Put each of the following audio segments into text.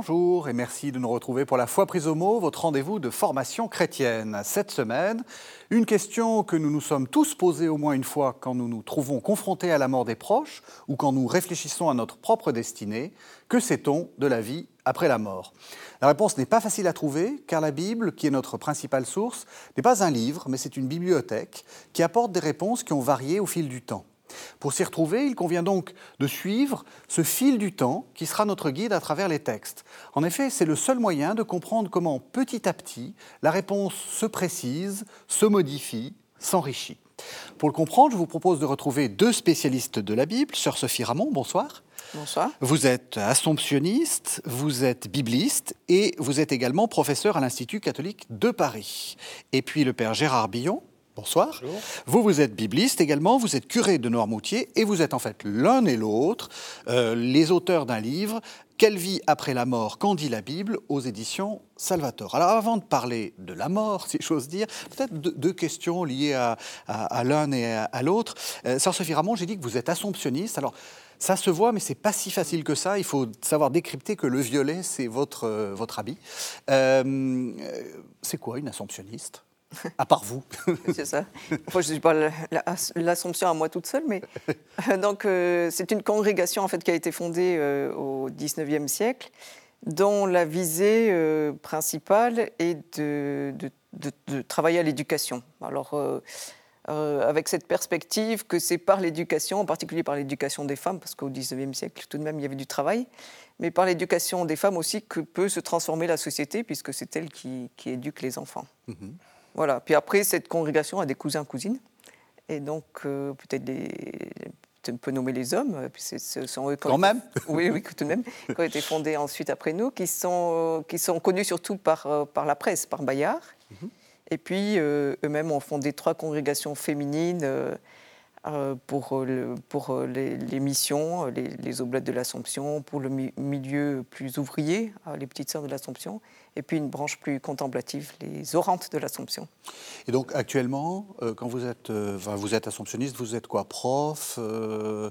Bonjour et merci de nous retrouver pour la foi prise au mot, votre rendez-vous de formation chrétienne. Cette semaine, une question que nous nous sommes tous posée au moins une fois quand nous nous trouvons confrontés à la mort des proches ou quand nous réfléchissons à notre propre destinée. Que sait-on de la vie après la mort? La réponse n'est pas facile à trouver car la Bible, qui est notre principale source, n'est pas un livre mais c'est une bibliothèque qui apporte des réponses qui ont varié au fil du temps. Pour s'y retrouver, il convient donc de suivre ce fil du temps qui sera notre guide à travers les textes. En effet, c'est le seul moyen de comprendre comment petit à petit la réponse se précise, se modifie, s'enrichit. Pour le comprendre, je vous propose de retrouver deux spécialistes de la Bible. Sœur Sophie Ramon, bonsoir. Bonsoir. Vous êtes assomptionniste, vous êtes bibliste et vous êtes également professeur à l'Institut catholique de Paris. Et puis le père Gérard Billon, Bonsoir. Vous, vous êtes bibliste également, vous êtes curé de Noirmoutier et vous êtes en fait l'un et l'autre euh, les auteurs d'un livre, Quelle vie après la mort Qu'en dit la Bible aux éditions Salvatore. Alors avant de parler de la mort, si j'ose dire, peut-être deux, questions liées à, l'un et à, l'autre. Euh, Sœur Sophie Ramon, j'ai dit que vous êtes assomptionniste. Alors, ça se voit, mais c'est pas si facile que ça. Il faut savoir décrypter que le violet, c'est votre, euh, votre habit. c'est quoi une assomptionniste? À part vous. c'est ça. je ne suis pas l'Assomption à moi toute seule, mais euh, donc euh, c'est une congrégation en fait qui a été fondée euh, au XIXe siècle, dont la visée principale est de, de, travailler à l'éducation. Alors avec cette perspective que c'est par l'éducation, en particulier par l'éducation des femmes, parce qu'au XIXe siècle tout de même il y avait du travail, mais par l'éducation des femmes aussi que peut se transformer la société, puisque c'est elle qui, qui éduque les enfants. Mm-hmm. Voilà. Puis après, cette congrégation a des cousins, cousines. Et donc, euh, peut-être des. On peut nommer les hommes. Puis ce sont eux quand, même Oui, oui, tout de même. Qui ont été fondés ensuite après nous, qui sont, qui sont connus surtout par, euh, par la presse, par Bayard. Mhm. Et puis, euh, eux-mêmes ont fondé trois congrégations féminines pour, le, pour les, missions, les, les, Oblates de l'Assomption, pour le milieu plus ouvrier, les Petites Sœurs de l'Assomption, et puis une branche plus contemplative, les orantes de l'Assomption. Et donc actuellement, euh, quand vous êtes, euh, vous êtes assomptionniste, vous êtes quoi, prof euh,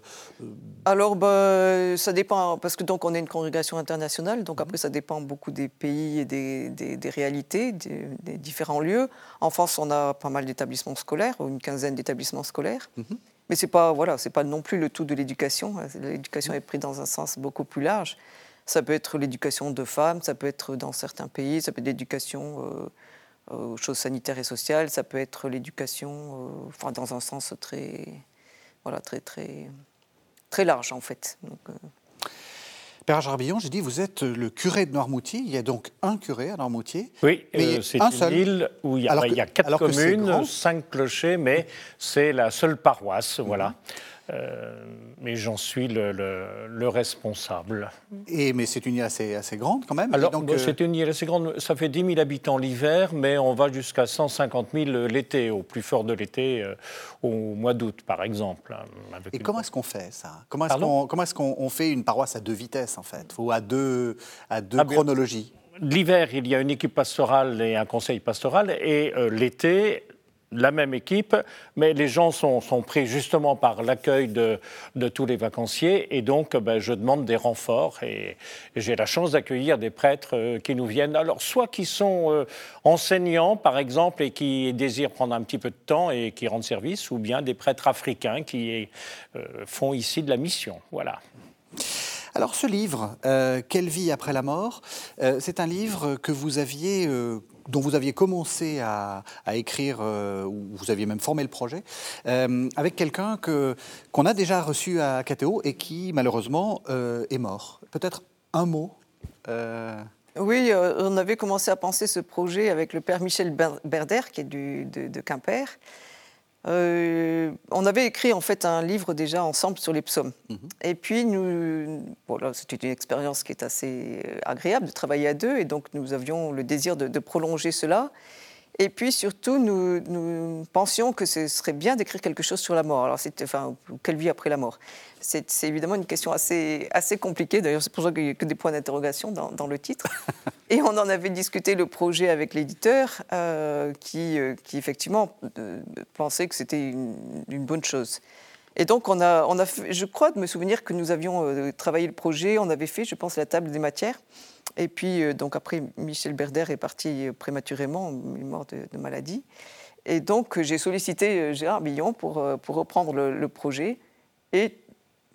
Alors, bah, ça dépend, parce que donc on est une congrégation internationale, donc après ça dépend beaucoup des pays et des, des, réalités, des, différents lieux. En France, on a pas mal d'établissements scolaires, une quinzaine d'établissements scolaires. Mhm. Mais ce n'est pas, voilà, pas non plus le tout de l'éducation. L'éducation est prise dans un sens beaucoup plus large. Ça peut être l'éducation de femmes, ça peut être dans certains pays, ça peut être l'éducation euh, aux choses sanitaires et sociales, ça peut être l'éducation, euh, enfin dans un sens très, voilà, très très très large en fait. Donc, euh. Père Jarbillon, j'ai dit, vous êtes le curé de Noirmoutier. Il y a donc un curé à Noirmoutier. Oui, c'est une île où il y a, il y a quatre communes, cinq clochers, mais c'est la seule paroisse. Voilà. Euh, mais j'en suis le, responsable. Et, mais c'est une île assez, assez, grande quand même Alors, euh, c'est une île assez grande. Ça fait 10 000 habitants l'hiver, mais on va jusqu'à 150 000 l'été, au plus fort de l'été, euh, au mois d'août par exemple. Hein, Et comment est-ce qu'on fait ça? Comment est-ce qu'on fait une paroisse à deux vitesses en fait? Ou à deux, à deux ah, chronologies? L'hiver, il y a une équipe pastorale et un conseil pastoral, et l'été, la même équipe, mais les gens sont, pris justement par l'accueil de, tous les vacanciers et donc ben, je demande des renforts et, j'ai la chance d'accueillir des prêtres euh, qui nous viennent, alors soit qui sont euh, enseignants par exemple et qui désirent prendre un petit peu de temps et qui rendent service, ou bien des prêtres africains qui euh, font ici de la mission. Voilà. Alors ce livre, Quelle vie après la mort, c'est un livre que vous aviez dont vous aviez commencé à, écrire, euh, ou vous aviez même formé le projet, euh, avec quelqu'un qu'on a déjà reçu à KTO et qui malheureusement euh, est mort. Peut-être un mot Oui, on avait commencé à penser ce projet avec le père Michel Berder, qui est de, Quimper. Euh, on avait écrit en fait un livre déjà ensemble sur les psaumes. Mhm. Et puis nous, voilà, c'était une expérience qui est assez euh, agréable de travailler à deux, et donc nous avions le désir de prolonger cela. Et puis surtout, nous, pensions que ce serait bien d'écrire quelque chose sur la mort. Alors, c'était, enfin, quelle vie après la mort? C'est, évidemment une question assez, assez compliquée. D'ailleurs, c'est pour ça qu'il n'y a que des points d'interrogation dans, le titre. Et on en avait discuté le projet avec l'éditeur, euh, qui, euh, qui, effectivement euh, pensait que c'était une, bonne chose. Et donc, on a, on a je crois de me souvenir que nous avions travaillé le projet, on avait fait, je pense, la table des matières. Et puis, donc après, Michel Berder est parti prématurément, il est mort de, maladie. Et donc, j'ai sollicité Gérard Billon pour, pour reprendre le, le projet. Et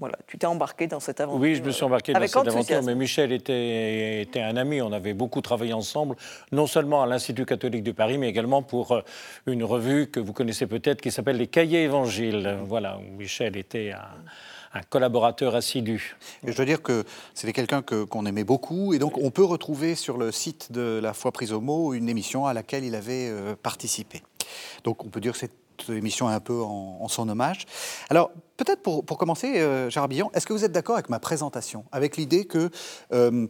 voilà, tu t'es embarqué dans cette aventure. Oui, je me suis embarqué dans cette aventure, mais Michel était, était, un ami, on avait beaucoup travaillé ensemble, non seulement à l'Institut catholique de Paris, mais également pour euh, une revue que vous connaissez peut-être qui s'appelle Les Cahiers Évangiles, voilà, où Michel était un, collaborateur assidu. Et je dois dire que c'était quelqu'un qu'on aimait beaucoup, et donc on peut retrouver sur le site de La Foi mot une émission à laquelle il avait euh, participé. Donc on peut dire que c'est émission un peu en, son hommage. Alors, peut-être pour, commencer, euh, Gérard Billon, est-ce que vous êtes d'accord avec ma présentation, avec l'idée que euh,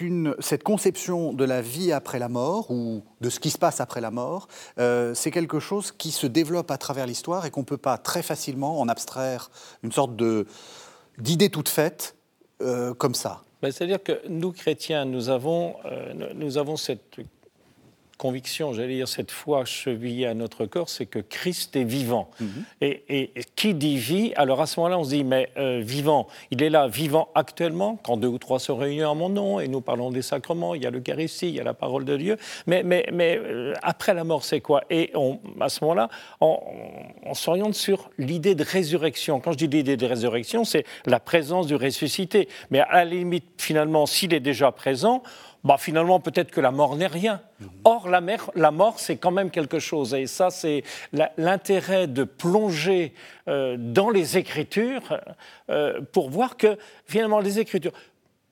une, cette conception de la vie après la mort, ou de ce qui se passe après la mort, euh, c'est quelque chose qui se développe à travers l'histoire et qu'on ne peut pas très facilement en abstraire une sorte d'idée toute faite comme ça? Ben, C'est-à-dire que nous, chrétiens, nous avons, nous avons cette conviction, j'allais dire cette foi chevillée à notre corps, c'est que Christ est vivant. Mhm. et, qui dit vie Alors à ce moment-là, on se dit, mais euh, vivant, il est là, vivant actuellement, quand deux ou trois se réunissent en mon nom, et nous parlons des sacrements, il y a l'Eucharistie, il y a la parole de Dieu, mais, mais, mais euh, après la mort, c'est quoi? Et on, à ce moment-là, on, on s'oriente sur l'idée de résurrection. Quand je dis l'idée de résurrection, c'est la présence du ressuscité. Mais à la limite, finalement, s'il est déjà présent, bah, finalement, peut-être que la mort n'est rien. Or, la, mort, c'est quand même quelque chose. Et ça, c'est l'intérêt de plonger euh, dans les Écritures euh, pour voir que, finalement, les Écritures...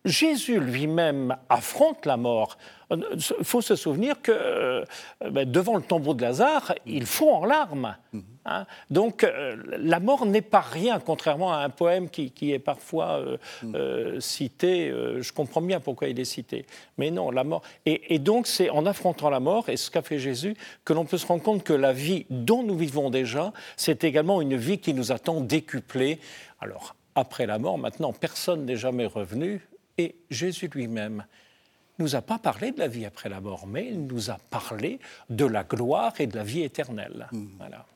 Jésus lui-même affronte la mort. Il faut se souvenir que euh, ben, devant le tombeau de Lazare, il fond en larmes. Hein. Donc euh, la mort n'est pas rien, contrairement à un poème qui, est parfois euh, cité. je comprends bien pourquoi il est cité. Mais non, la mort. Et, et donc c'est en affrontant la mort, et ce qu'a fait Jésus, que l'on peut se rendre compte que la vie dont nous vivons déjà, c'est également une vie qui nous attend décuplée. Alors après la mort, maintenant, personne n'est jamais revenu et Jésus lui-même nous a pas parlé de la vie après la mort, mais il nous a parlé de la gloire et de la vie éternelle. Hmm. Voilà.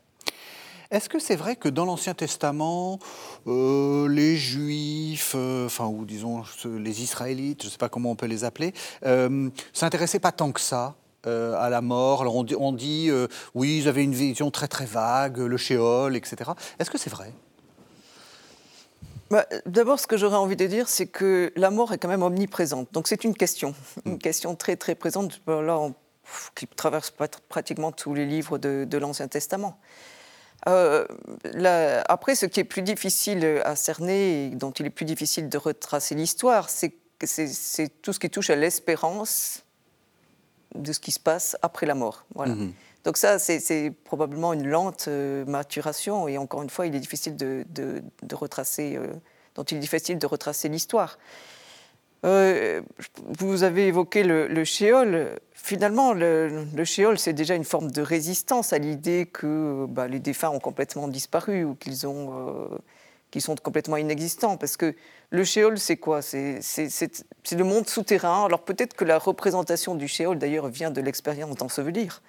Est-ce que c'est vrai que dans l'Ancien Testament, euh, les Juifs, euh, enfin, ou disons les Israélites, je ne sais pas comment on peut les appeler, euh, s'intéressaient pas tant que ça euh, à la mort? Alors on dit, on dit oui, ils avaient une vision très très vague, le shéol, etc. Est-ce que c'est vrai? Bah, d'abord, ce que j'aurais envie de dire, c'est que la mort est quand même omniprésente. Donc c'est une question, une mm. question très très présente, là, qui traverse pratiquement tous les livres de, l'Ancien Testament. Euh, après, ce qui est plus difficile à cerner, et dont il est plus difficile de retracer l'histoire, c'est tout ce qui touche à l'espérance de ce qui se passe après la mort. Voilà. Mm-hmm. Donc ça, c'est probablement une lente euh, maturation, et encore une fois, il est difficile de, retracer, euh, dont il est difficile de retracer l'histoire. Euh, vous avez évoqué le, le shéol. Finalement, le, le shéol, c'est déjà une forme de résistance à l'idée que bah, les défunts ont complètement disparu ou qu'ils ont qui sont complètement inexistants. Parce que le shéol, c'est quoi? C'est le monde souterrain. Alors peut-être que la représentation du shéol, d'ailleurs, vient de l'expérience d'ensevelir.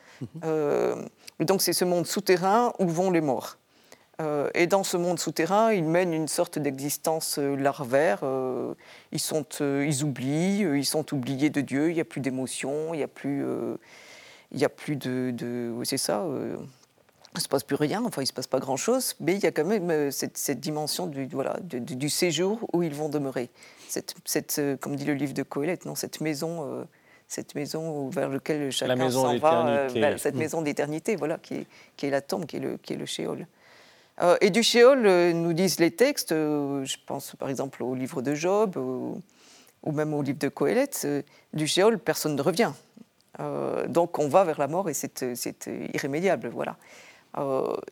Euh, donc c'est ce monde souterrain où vont les morts. Euh, et dans ce monde souterrain, ils mènent une sorte d'existence euh, larvaire. ils, sont, ils oublient, ils sont oubliés de Dieu, il n'y a plus d'émotion, il n'y a plus, il y a plus de... de c'est ça il ne se passe plus rien, enfin il ne se passe pas grand-chose, mais il y a quand même cette, dimension du, voilà, du, séjour où ils vont demeurer. Cette, cette, comme dit le livre de Coëlette, non, cette maison cette maison vers laquelle chacun s'en va, euh, cette mm. maison d'éternité, voilà, qui est, qui est, la tombe, qui est le, qui est le shéol. Euh, et du shéol, euh, nous disent les textes, je pense par exemple au livre de Job ou, même au livre de Coëlette, du shéol, personne ne revient. donc on va vers la mort et c'est irrémédiable, voilà.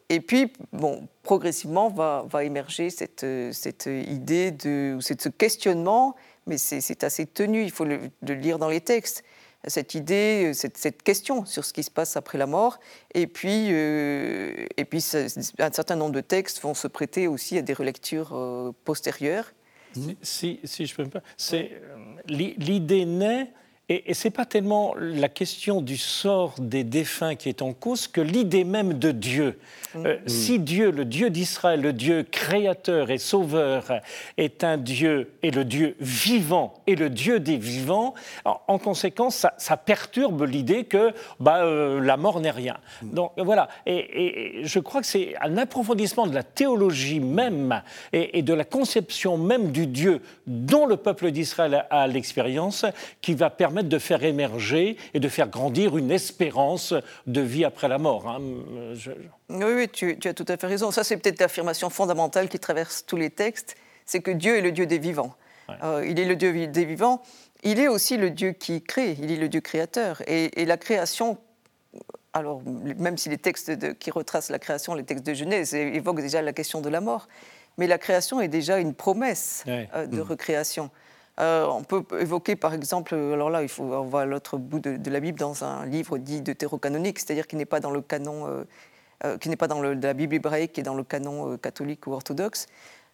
et puis, bon, progressivement va, émerger cette, idée de, ce questionnement mais c'est assez tenu, il faut le, lire dans les textes cette idée, cette, question sur ce qui se passe après la mort. Et puis, euh, et puis un certain nombre de textes vont se prêter aussi à des relectures euh, postérieures. Si, si, je peux me euh, l'idée naît Et, et ce n'est pas tellement la question du sort des défunts qui est en cause que l'idée même de Dieu. Euh, mm. Si Dieu, le Dieu d'Israël, le Dieu créateur et sauveur, est un Dieu et le Dieu vivant et le Dieu des vivants, en, conséquence, ça, perturbe l'idée que bah, euh, la mort n'est rien. Mm. Donc voilà. Et, je crois que c'est un approfondissement de la théologie même et, et de la conception même du Dieu dont le peuple d'Israël a l'expérience qui va permettre de faire émerger et de faire grandir une espérance de vie après la mort. Hein. Oui, tu, as tout à fait raison. Ça, c'est peut-être l'affirmation fondamentale qui traverse tous les textes, c'est que Dieu est le Dieu des vivants. Euh, il est le Dieu des vivants. Il est aussi le Dieu qui crée, il est le Dieu créateur. Et, la création, alors même si les textes qui retracent la création, les textes de Genèse, évoquent déjà la question de la mort, mais la création est déjà une promesse euh, de mm. recréation. Euh, on peut évoquer par exemple, alors là, il faut, on va à l'autre bout de, la Bible dans un livre dit deutérocanonique, c'est-à-dire qui n'est pas dans le canon, euh, euh, qui n'est pas dans la Bible hébraïque, qui est dans le canon catholique ou orthodoxe,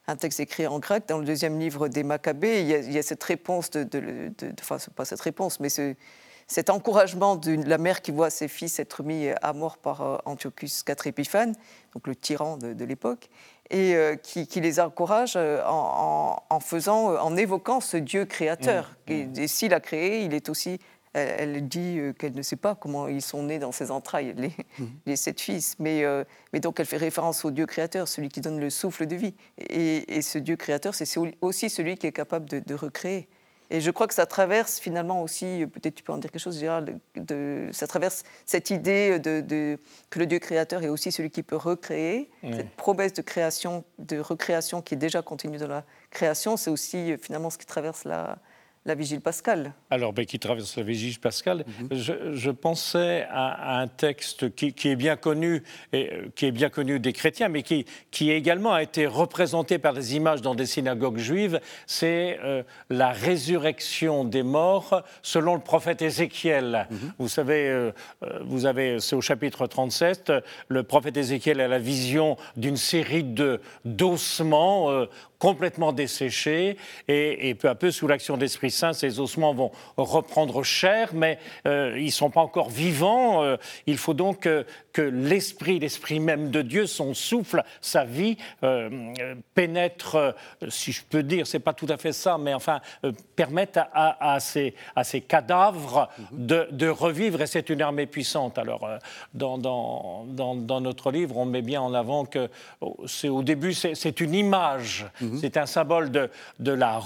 un texte écrit en grec. Dans le deuxième livre des Maccabées, il y a, cette réponse de, enfin, pas cette réponse, mais cet encouragement de la mère qui voit ses fils être mis à mort par Antiochus IV Épiphane, donc le tyran de l'époque et euh, qui, les encourage euh, en, faisant, euh, en évoquant ce Dieu créateur. Mmh, mmh. Et, s'il a créé, il est aussi. Elle, dit qu'elle ne sait pas comment ils sont nés dans ses entrailles, les, mmh. sept fils. Mais, mais, donc elle fait référence au Dieu créateur, celui qui donne le souffle de vie. Et, ce Dieu créateur, c'est aussi celui qui est capable de recréer. Et je crois que ça traverse finalement aussi, peut-être tu peux en dire quelque chose, Gérald, de, ça traverse cette idée de, que le Dieu créateur est aussi celui qui peut recréer. Cette promesse de création, de recréation qui est déjà contenue dans la création, c'est aussi finalement ce qui traverse la, la vigile pascale. Alors, ben, qui traverse la vigile pascale, mhm. je, pensais à, un texte qui, est bien connu, et, euh, qui est bien connu des chrétiens, mais qui, qui également a été représenté par des images dans des synagogues juives. C'est euh, la résurrection des morts selon le prophète Ézéchiel. Mhm. Vous savez, euh, vous avez, c'est au chapitre 37, le prophète Ézéchiel a la vision d'une série de d'ossements complètement desséchés et, peu à peu, sous l'action d'Esprit Saint, ces ossements vont reprendre chair, mais euh, ils ne sont pas encore vivants. Euh, il faut donc que l'Esprit, l'Esprit même de Dieu, son souffle, sa vie, euh, pénètre, si je peux dire, c'est pas tout à fait ça, mais enfin, permettent à, ces, à, ces, cadavres de, de, revivre, et c'est une armée puissante. Alors, dans, dans, dans, notre livre, on met bien en avant que oh, c'est au début, c'est une image. Mhm. Mhm. C'est un symbole de, de, la,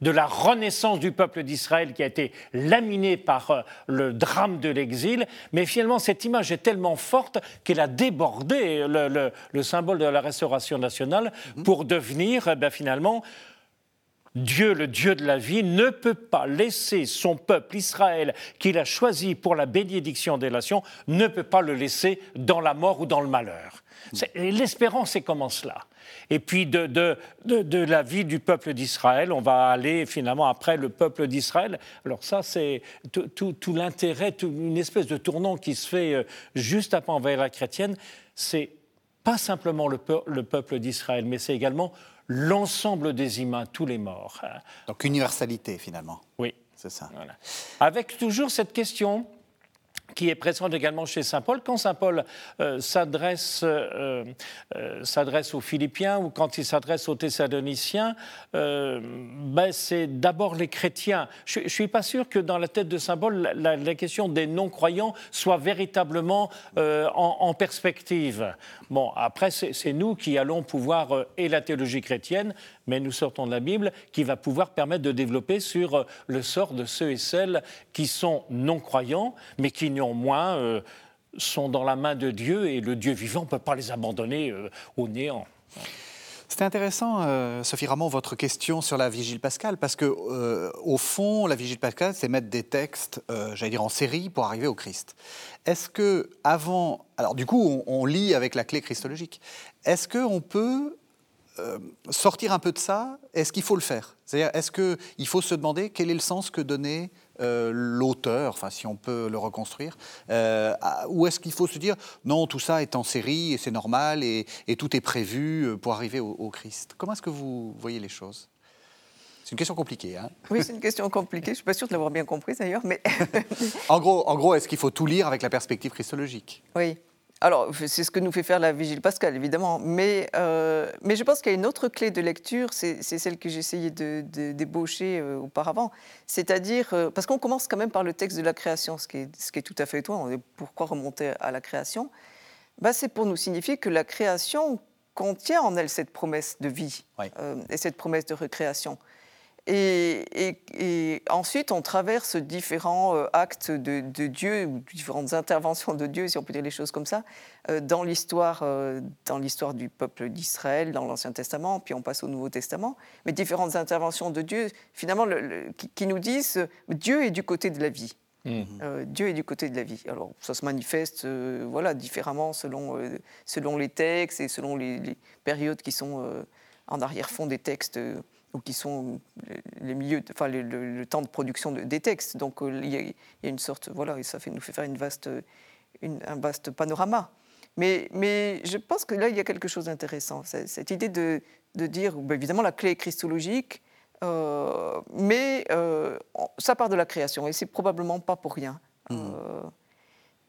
de la renaissance du peuple d'Israël qui a été laminé par euh, le drame de l'exil. Mais finalement, cette image est tellement forte qu'elle a débordé le, le, symbole de la restauration nationale mhm. pour devenir eh finalement Dieu, le Dieu de la vie, ne peut pas laisser son peuple Israël, qu'il a choisi pour la bénédiction des nations, ne peut pas le laisser dans la mort ou dans le malheur. L'espérance, c'est comment cela et puis de, de, de, la vie du peuple d'Israël. On va aller finalement après le peuple d'Israël. Alors ça, c'est tout, tout, l'intérêt, une espèce de tournant qui se fait euh, juste après envers la chrétienne. C'est pas simplement le, le peuple d'Israël, mais c'est également l'ensemble des humains, tous les morts. Donc universalité finalement. Oui. C'est ça. Avec toujours cette question qui est présente également chez Saint Paul. Quand Saint Paul euh, euh, euh, s'adresse aux Philippiens ou quand il s'adresse aux Thessaloniciens, ben c'est d'abord les chrétiens. Je ne suis pas sûr que dans la tête de Saint Paul, la, question des non-croyants soit véritablement en, en, perspective. Bon, après, c'est nous qui allons pouvoir, et la théologie chrétienne, mais nous sortons de la Bible, qui va pouvoir permettre de développer sur le sort de ceux et celles qui sont non-croyants, mais qui néanmoins euh, sont dans la main de Dieu et le Dieu vivant ne peut pas les abandonner euh, au néant. C'était intéressant, Sophie Ramon, votre question sur la vigile pascale, parce que au fond, la vigile pascale, c'est mettre des textes, j'allais dire en série, pour arriver au Christ. Est-ce que avant, alors du coup, on, lit avec la clé christologique. Est-ce que on peut euh, sortir un peu de ça, est-ce qu'il faut le faire? C'est-à-dire, est-ce qu'il faut se demander quel est le sens que donnait euh, l'auteur, enfin si on peut le reconstruire, euh, ou est-ce qu'il faut se dire non, tout ça est en série et c'est normal et, tout est prévu pour arriver au, Christ Comment est-ce que vous voyez les choses? C'est une question compliquée. Hein oui, c'est une question compliquée. Je ne suis pas sûre de l'avoir bien comprise d'ailleurs. Mais... en gros, en gros est-ce qu'il faut tout lire avec la perspective christologique? Oui. Alors, c'est ce que nous fait faire la Vigile Pascal, évidemment. Mais, euh, mais je pense qu'il y a une autre clé de lecture, c'est celle que j'ai essayé de, débaucher euh, auparavant. C'est-à-dire, euh, parce qu'on commence quand même par le texte de la création, ce qui est, ce qui est tout à fait étonnant. Pourquoi remonter à la création? Bah, C'est pour nous signifier que la création contient en elle cette promesse de vie et cette promesse de recréation. Et, ensuite, on traverse différents euh, actes de, Dieu, ou différentes interventions de Dieu, si on peut dire les choses comme ça, euh, dans l'histoire, euh, dans l'histoire du peuple d'Israël, dans l'Ancien Testament, puis on passe au Nouveau Testament. Mais différentes interventions de Dieu, finalement, qui, nous disent Dieu est du côté de la vie. Mmh. Dieu est du côté de la vie. Alors, ça se manifeste voilà, différemment selon, selon les textes et selon les, les périodes qui sont en arrière-fond des textes ou qui sont les milieux, enfin le, temps de production des textes. Donc euh, il y, a, une sorte, voilà, et ça fait, nous fait faire une vaste, un vaste panorama. Mais, mais je pense que là, il y a quelque chose d'intéressant. Cette idée de, de dire, ben, évidemment, la clé est christologique, euh, mais euh, ça part de la création, et c'est probablement pas pour rien. Mmh.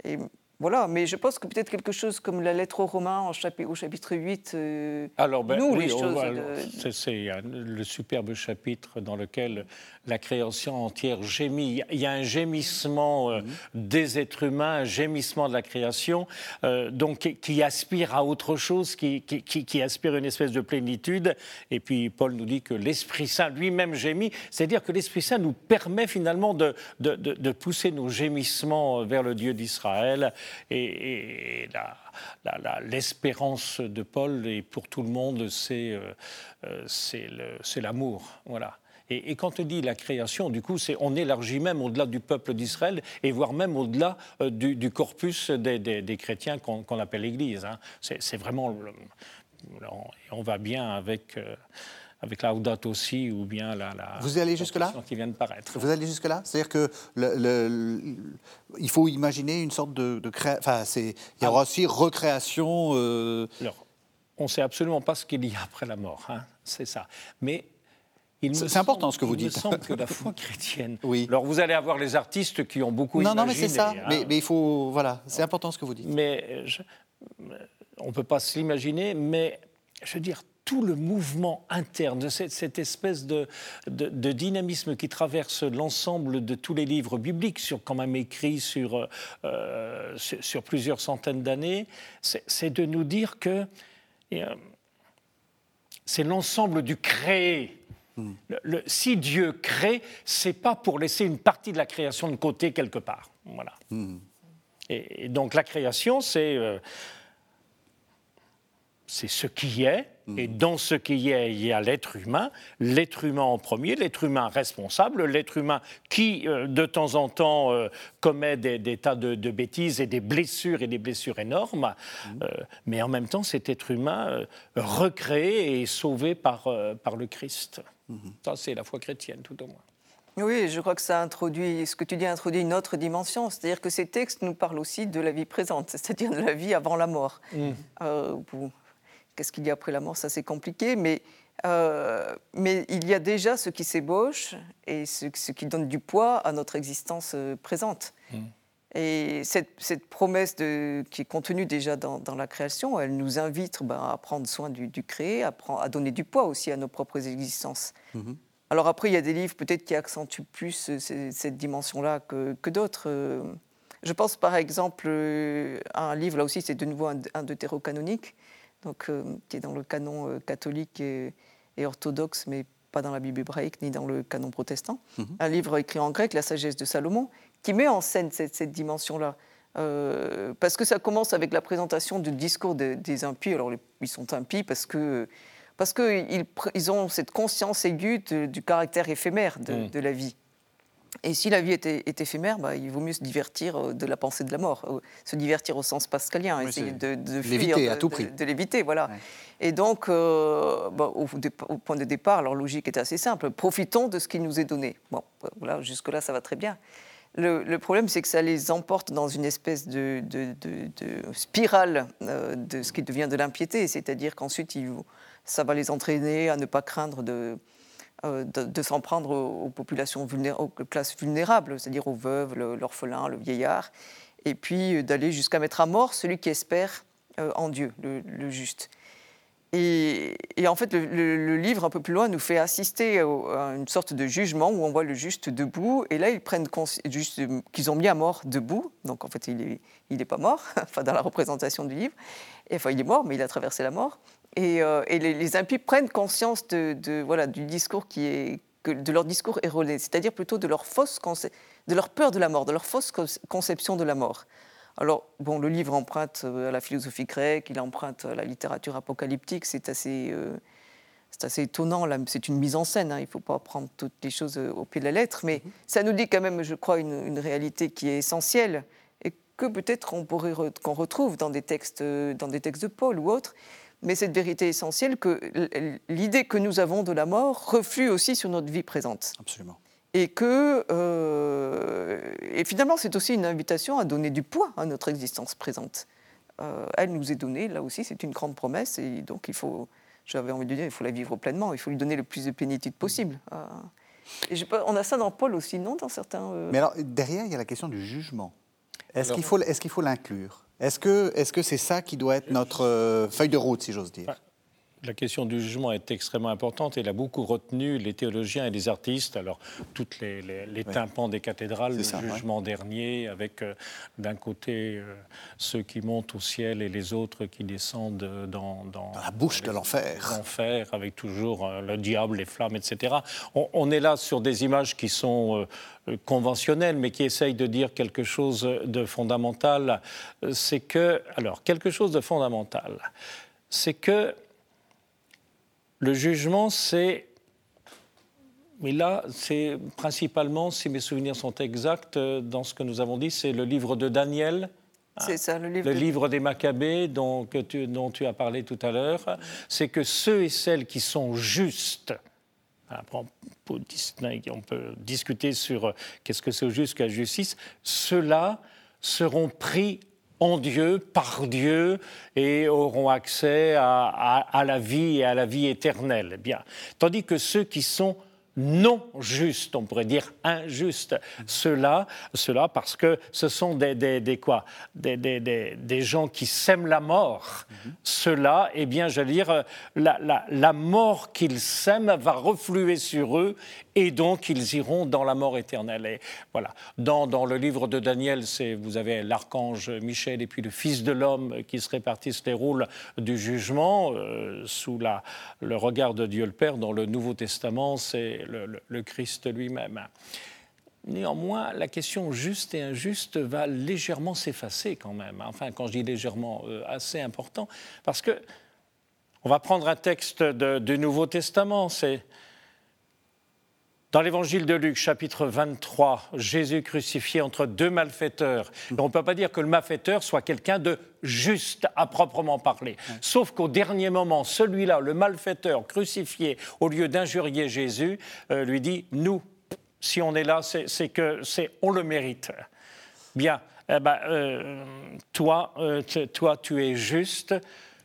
et voilà, mais je pense que peut-être quelque chose comme la lettre aux Romains au chapitre 8, euh, Alors, ben, nous, les choses... C'est le superbe chapitre dans lequel la création entière gémit. Il y a un gémissement euh, mhm. des êtres humains, un gémissement de la création, euh, donc qui, aspire à autre chose, qui, qui, aspire à une espèce de plénitude. Et puis Paul nous dit que l'Esprit Saint lui-même gémit, c'est-à-dire que l'Esprit Saint nous permet finalement de, de, de pousser nos gémissements vers le Dieu d'Israël et, l'espérance de Paul, et pour tout le monde, c'est euh, euh, l'amour. Voilà. Et, quand on dit la création, du coup, on élargit même au-delà du peuple d'Israël et voire même au-delà euh, du, corpus des, chrétiens qu'on appelle l'Église. Hein. C'est vraiment. On va bien avec avec la Laudato aussi, ou bien la, la Vous allez jusque-là qui vient de paraître. Vous allez jusque-là? C'est-à-dire que le, il faut imaginer une sorte de, de Enfin, il y aura ah. aussi recréation. Euh... Alors, on ne sait absolument pas ce qu'il y a après la mort, hein, c'est ça. Mais c'est important ce que vous dites. Il me semble que la foi chrétienne. oui. Alors vous allez avoir les artistes qui ont beaucoup non, imaginé. Non, mais c'est ça. Hein. Mais, il faut, voilà, c'est important ce que vous dites. Mais on ne peut pas se l'imaginer. Mais je veux dire, tout le mouvement interne, cette, cette espèce de, de, dynamisme qui traverse l'ensemble de tous les livres bibliques, sur, quand même écrits sur, euh, sur, plusieurs centaines d'années, c'est de nous dire que euh, c'est l'ensemble du créé. Hmm. Le, si Dieu crée, c'est pas pour laisser une partie de la création de côté quelque part. Voilà. Hmm. Et, donc la création, c'est euh, c'est ce qui est, et mm. dans ce qui est, il y a l'être humain, l'être humain en premier, l'être humain responsable, l'être humain qui, euh, de temps en temps, euh, commet des, tas de, bêtises et des blessures et des blessures énormes, mm. euh, mais en même temps, cet être humain recréé et sauvé par, par le Christ. Mm-hmm. Ça, c'est la foi chrétienne, tout au moins. Oui, je crois que ça introduit, ce que tu dis introduit une autre dimension, c'est-à-dire que ces textes nous parlent aussi de la vie présente, c'est-à-dire de la vie avant la mort. Mm. Qu'est-ce qu'il y a après la mort Ça, c'est compliqué, mais, euh, mais il y a déjà ce qui s'ébauche et ce, qui donne du poids à notre existence euh, présente. Mmh. Et cette, cette promesse de, qui est contenue déjà dans, dans, la création, elle nous invite ben, à prendre soin du, créé, à, à, donner du poids aussi à nos propres existences. Mmh. Alors après, il y a des livres peut-être qui accentuent plus euh, cette dimension-là que, que d'autres. Je pense par exemple à un livre, là aussi c'est de nouveau un, un deutérocanonique, donc, euh, qui est dans le canon euh, catholique et, orthodoxe, mais pas dans la Bible hébraïque ni dans le canon protestant. Mhm. Un livre écrit en grec, La sagesse de Salomon, qui met en scène cette, dimension-là. Euh, parce que ça commence avec la présentation du discours des impies. Alors, ils sont impies parce que parce qu'ils ils ont cette conscience aiguë du caractère éphémère de, de la vie. Et si la vie est, éphémère, bah, il vaut mieux se divertir euh, de la pensée de la mort, euh, se divertir au sens pascalien, essayer de, de l'éviter à tout prix. De, l'éviter, voilà. Et donc, euh, bah, au, point de départ, leur logique est assez simple. Profitons de ce qui nous est donné. Bon, voilà, jusque-là, ça va très bien. Le, problème, c'est que ça les emporte dans une espèce de, spirale de ce qui devient de l'impiété, c'est-à-dire qu'ensuite, ça va les entraîner à ne pas craindre de de, s'en prendre aux, populations aux classes vulnérables, c'est-à-dire aux veuves, l'orphelin, le vieillard, et puis d'aller jusqu'à mettre à mort celui qui espère en Dieu, le juste. Et, en fait, le, livre, un peu plus loin, nous fait assister à une sorte de jugement où on voit le juste debout. Et là, ils prennent juste qu'ils ont mis à mort debout. Donc, en fait, il n'est il est pas mort, enfin, dans la représentation du livre. Et, enfin, il est mort, mais il a traversé la mort. Et, euh, les, impies prennent conscience de, voilà, du discours qui est, de leur discours erroné, c'est-à-dire plutôt de leur, fausse de leur peur de la mort, de leur fausse conception de la mort. Alors, bon, le livre emprunte euh, à la philosophie grecque, il emprunte à la littérature apocalyptique, c'est assez, euh, assez étonnant, c'est une mise en scène, hein. il ne faut pas prendre toutes les choses au pied de la lettre, mais mhm. ça nous dit quand même, je crois, une, réalité qui est essentielle et que peut-être on pourrait qu'on retrouve dans des, textes, dans des textes de Paul ou autres, mais cette vérité essentielle que l'idée que nous avons de la mort reflue aussi sur notre vie présente. Absolument et que euh, et finalement c'est aussi une invitation à donner du poids à notre existence présente. Euh, elle nous est donnée, là aussi c'est une grande promesse et donc il faut, j'avais envie de dire, il faut la vivre pleinement, il faut lui donner le plus de plénitude possible. Euh, et on a ça dans Paul aussi, non, dans certains. Mais alors derrière il y a la question du jugement. Est-ce qu'il faut, est-ce qu'il faut l'inclure? Est-ce que, est-ce que c'est ça qui doit être notre feuille de route, si j'ose dire? La question du jugement est extrêmement importante elle a beaucoup retenu les théologiens et les artistes. Alors, toutes les, tympans des cathédrales, le jugement dernier, avec euh, d'un côté euh, ceux qui montent au ciel et les autres qui descendent dans, dans, la bouche de l'enfer. L'enfer, avec toujours euh, le diable, les flammes, etc. On, est là sur des images qui sont conventionnelles, mais qui essayent de dire quelque chose de fondamental. C'est que, alors, quelque chose de fondamental, c'est que le jugement, c'est. Mais là, c'est principalement, si mes souvenirs sont exacts, euh, dans ce que nous avons dit, c'est le livre de Daniel. C'est ça, le livre. Le livre des Maccabées dont, tu, dont tu as parlé tout à l'heure. C'est que ceux et celles qui sont justes, on peut, on peut discuter sur euh, qu'est-ce que c'est juste qu'à justice, ceux-là seront pris en Dieu, par Dieu, et auront accès à, la vie et à la vie éternelle. Bien. Tandis que ceux qui sont non justes, on pourrait dire injustes, cela, cela parce que ce sont des, des, quoi? Des, des, gens qui sèment la mort. Mm Cela, eh bien, j'allais dire, la, la, la mort qu'ils sèment va refluer sur eux et donc ils iront dans la mort éternelle. Voilà. Dans, le livre de Daniel, vous avez l'archange Michel et puis le Fils de l'homme qui se répartissent les rôles du jugement euh, sous le regard de Dieu le Père. Dans le Nouveau Testament, c'est le, Christ lui-même. Néanmoins, la question juste et injuste va légèrement s'effacer quand même. Enfin, quand je dis légèrement, euh, assez important, parce que on va prendre un texte du Nouveau Testament. C'est dans l'évangile de Luc, chapitre 23, Jésus crucifié entre deux malfaiteurs. on ne peut pas dire que le malfaiteur soit quelqu'un de juste à proprement parler. Sauf qu'au dernier moment, celui-là, le malfaiteur crucifié, au lieu d'injurier Jésus, euh, lui dit Nous, si on est là, c'est que c'est on le mérite. Bien, eh ben, euh, toi, euh, toi, tu es juste.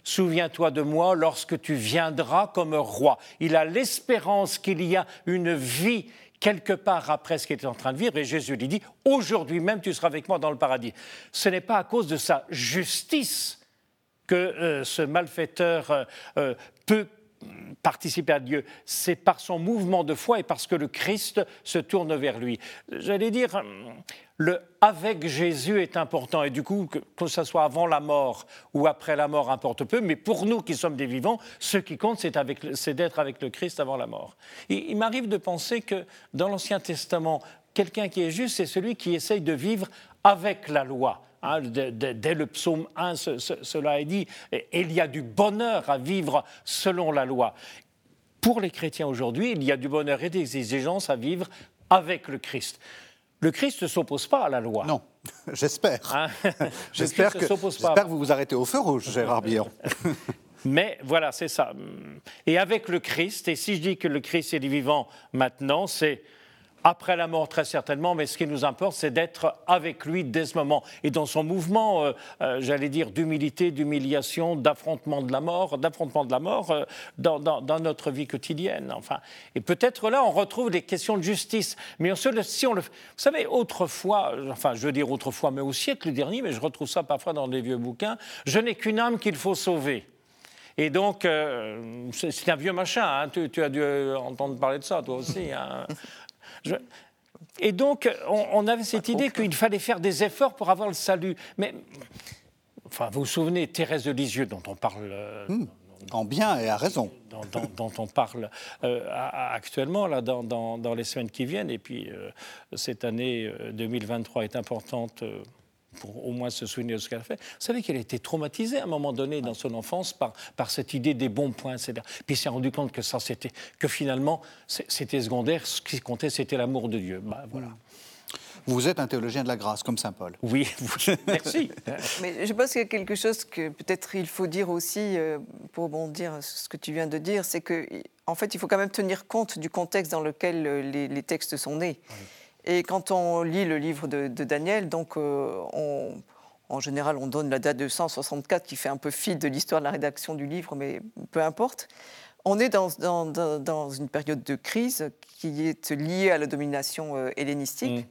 Souviens-toi de moi lorsque tu viendras comme roi. Il a l'espérance qu'il y a une vie quelque part après ce qu'il est en train de vivre. Et Jésus lui dit, aujourd'hui même, tu seras avec moi dans le paradis. Ce n'est pas à cause de sa justice que euh, ce malfaiteur euh, euh, peut participer à Dieu, c'est par son mouvement de foi et parce que le Christ se tourne vers lui. J'allais dire, le avec Jésus est important et du coup, que, que ce soit avant la mort ou après la mort, importe peu, mais pour nous qui sommes des vivants, ce qui compte, c'est d'être avec le Christ avant la mort. il m'arrive de penser que dans l'Ancien Testament, quelqu'un qui est juste, c'est celui qui essaye de vivre avec la loi Hein, dès le psaume 1, cela est dit. il y a du bonheur à vivre selon la loi. Pour les chrétiens aujourd'hui, il y a du bonheur et des exigences à vivre avec le Christ. Le Christ ne s'oppose pas à la loi. Non, j'espère. Hein j'espère que, que, vous vous arrêtez au feu rouge, Gérard Billon. Mais voilà, c'est ça. Et avec le Christ, et si je dis que le Christ est vivant maintenant, c'est après la mort, très certainement, mais ce qui nous importe, c'est d'être avec lui dès ce moment. Et dans son mouvement, euh, euh, j'allais dire, d'humilité, d'humiliation, d'affrontement de la mort, d'affrontement de la mort euh, dans, notre vie quotidienne. Enfin, et peut-être là, on retrouve des questions de justice. Mais si on le, vous savez, autrefois, enfin, je veux dire autrefois, mais au siècle dernier, mais je retrouve ça parfois dans des vieux bouquins, je n'ai qu'une âme qu'il faut sauver. Et donc, c'est un vieux machin, hein. tu, as dû entendre parler de ça, toi aussi. Hein. Et donc, on, avait cette idée qu'il fallait faire des efforts pour avoir le salut. Mais, enfin, vous vous souvenez, Thérèse de Lisieux, dont on parle. Euh, hmm. en bien et à raison. Dont, on parle euh, actuellement, là, dans, les semaines qui viennent. Et puis, euh, cette année 2023 est importante pour au moins se souvenir de ce qu'elle a fait. Vous savez qu'elle a été traumatisée à un moment donné dans son enfance par, par cette idée des bons points, etc. Puis elle s'est rendu compte que ça, c'était que finalement, c'était secondaire. Ce qui comptait, c'était l'amour de Dieu. Bah, voilà. Vous êtes un théologien de la grâce, comme saint Paul. Oui, merci. Mais je pense qu'il y a quelque chose que peut-être il faut dire aussi euh, pour bondir ce que tu viens de dire, c'est que en fait, il faut quand même tenir compte du contexte dans lequel euh, les, textes sont nés. Et quand on lit le livre de, Daniel, donc euh, en général, on donne la date de 164 qui fait un peu fi de l'histoire de la rédaction du livre, mais peu importe. On est dans, dans, une période de crise qui est liée à la domination euh, hellénistique. Mm.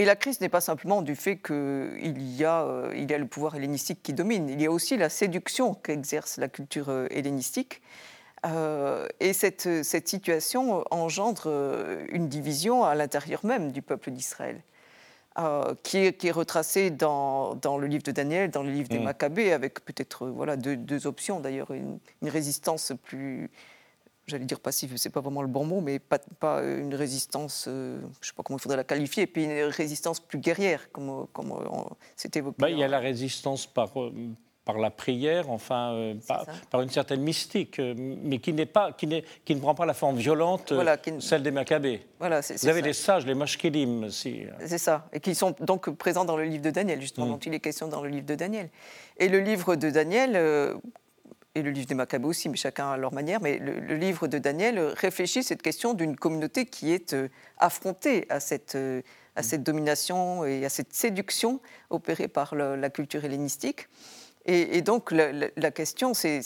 Et la crise n'est pas simplement du fait qu'il y, a, euh, il y a le pouvoir hellénistique qui domine, il y a aussi la séduction qu'exerce la culture hellénistique. Euh, et cette, cette, situation engendre euh, une division à l'intérieur même du peuple d'Israël, euh, qui, est, qui, est, retracée dans, dans, le livre de Daniel, dans le livre des mm. Maccabées, avec peut-être voilà, deux, deux, options d'ailleurs, une, résistance plus, j'allais dire passive, c'est pas vraiment le bon mot, mais pas, pas une résistance, je ne sais pas comment il faudrait la qualifier, et puis une résistance plus guerrière, comme, comme c'est évoqué. Bah, il y a la résistance par par la prière, enfin, euh, par, une certaine mystique, euh, mais qui, n'est pas, qui, qui ne prend pas la forme violente, celle des Maccabées. Voilà, Vous avez les sages, les Mashkelim aussi. C'est ça, et qui sont donc présents dans le livre de Daniel, justement, mm. dont il est question dans le livre de Daniel. Et le livre de Daniel, euh, et le livre des Maccabées aussi, mais chacun à leur manière, mais le, livre de Daniel réfléchit cette question d'une communauté qui est affrontée à cette, à cette domination et à cette séduction opérée par la culture hellénistique. Et, donc la, question, c'est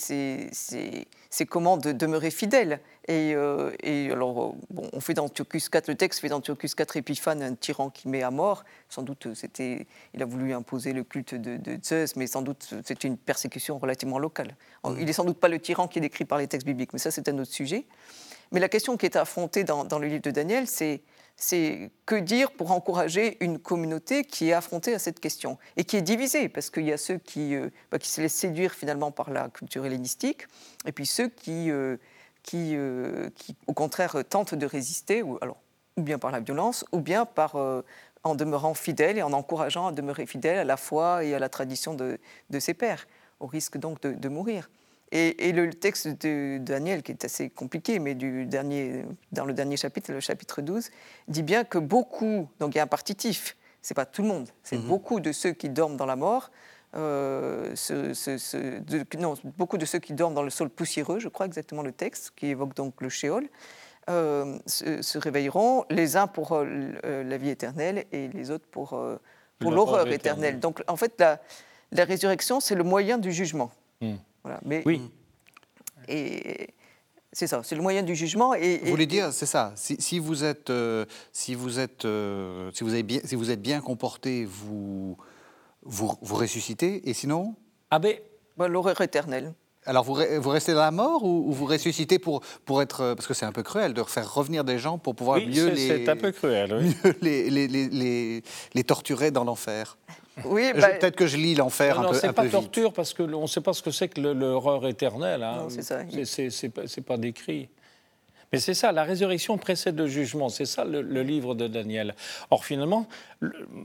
comment de demeurer fidèle. Et, euh, alors, bon, on fait d'Antiochus IV, le texte fait d'Antiochus IV Épiphane un tyran qui met à mort. Sans doute, c'était, il a voulu imposer le culte de, Zeus, mais sans doute c'était une persécution relativement locale. Il n'est sans doute pas le tyran qui est décrit par les textes bibliques, mais ça c'est un autre sujet. Mais la question qui est affrontée dans, dans le livre de Daniel, c'est c'est que dire pour encourager une communauté qui est affrontée à cette question et qui est divisée, parce qu'il y a ceux qui, euh, bah, qui, se laissent séduire finalement par la culture hellénistique, et puis ceux qui, euh, qui, euh, qui, au contraire, tentent de résister, ou, alors, ou bien par la violence, ou bien par, en demeurant fidèles et en encourageant à demeurer fidèles à la foi et à la tradition de, de ses pères, au risque donc de mourir. Et, le texte de Daniel, qui est assez compliqué, mais du dernier, dans le dernier chapitre, le chapitre 12, dit bien que beaucoup, donc il y a un partitif, c'est pas tout le monde, c'est mhm. beaucoup de ceux qui dorment dans la mort, euh, non, beaucoup de ceux qui dorment dans le sol poussiéreux, je crois exactement le texte, qui évoque donc le shéol, euh, se, réveilleront, les uns pour euh, la vie éternelle et les autres pour, pour l'horreur éternelle. Donc en fait, la, la résurrection, c'est le moyen du jugement. Mais, oui. Et c'est ça, c'est le moyen du jugement. Et, vous voulez dire, c'est ça. Si, vous êtes, euh, si vous êtes, euh, si vous avez bien, si vous êtes bien comporté, vous, vous, vous ressuscitez. Et sinon? Ah ben, ben l'horreur éternelle. Alors vous, vous, restez dans la mort ou, vous ressuscitez pour, pour être... Euh, parce que c'est un peu cruel de faire revenir des gens pour pouvoir mieux, les, c'est un peu cruel, oui. mieux les, les, les, les, torturer dans l'enfer? Oui, bah, Peut-être que je lis l'enfer un, peu, c'est pas torture parce qu'on ne sait pas ce que c'est que l'horreur éternelle. Hein. c'est ça. C'est pas, pas décrit. Mais c'est ça, la résurrection précède le jugement, c'est ça le, livre de Daniel. Or finalement,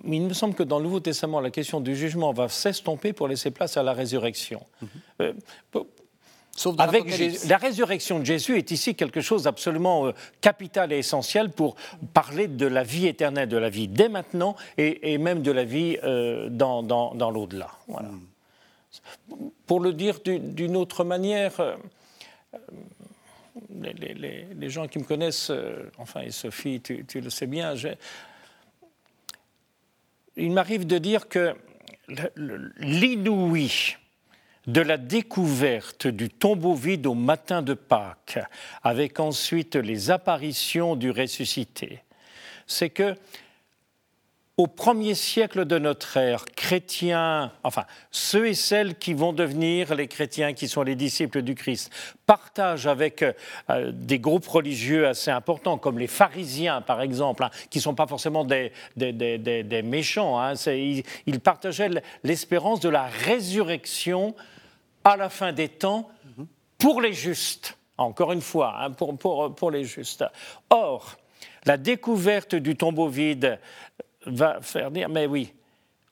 il me semble que dans le Nouveau Testament, la question du jugement va s'estomper pour laisser place à la résurrection. Euh, avec la résurrection de Jésus est ici quelque chose d'absolument euh, capital et essentiel pour parler de la vie éternelle, de la vie dès maintenant et, même de la vie euh, dans, dans, l'au-delà. Voilà. Pour le dire d'une autre manière, euh, les, gens qui me connaissent, enfin, et Sophie, tu, le sais bien, il m'arrive de dire que l'inouï de la découverte du tombeau vide au matin de Pâques, avec ensuite les apparitions du ressuscité, c'est que au premier siècle de notre ère, chrétiens, enfin ceux et celles qui vont devenir les chrétiens, qui sont les disciples du Christ, partagent avec euh, des groupes religieux assez importants, comme les pharisiens par exemple, hein, qui ne sont pas forcément des, méchants, hein, ils, partageaient l'espérance de la résurrection à la fin des temps pour les justes, encore une fois, hein, pour, pour, pour les justes. Or, la découverte du tombeau vide va faire dire, mais oui,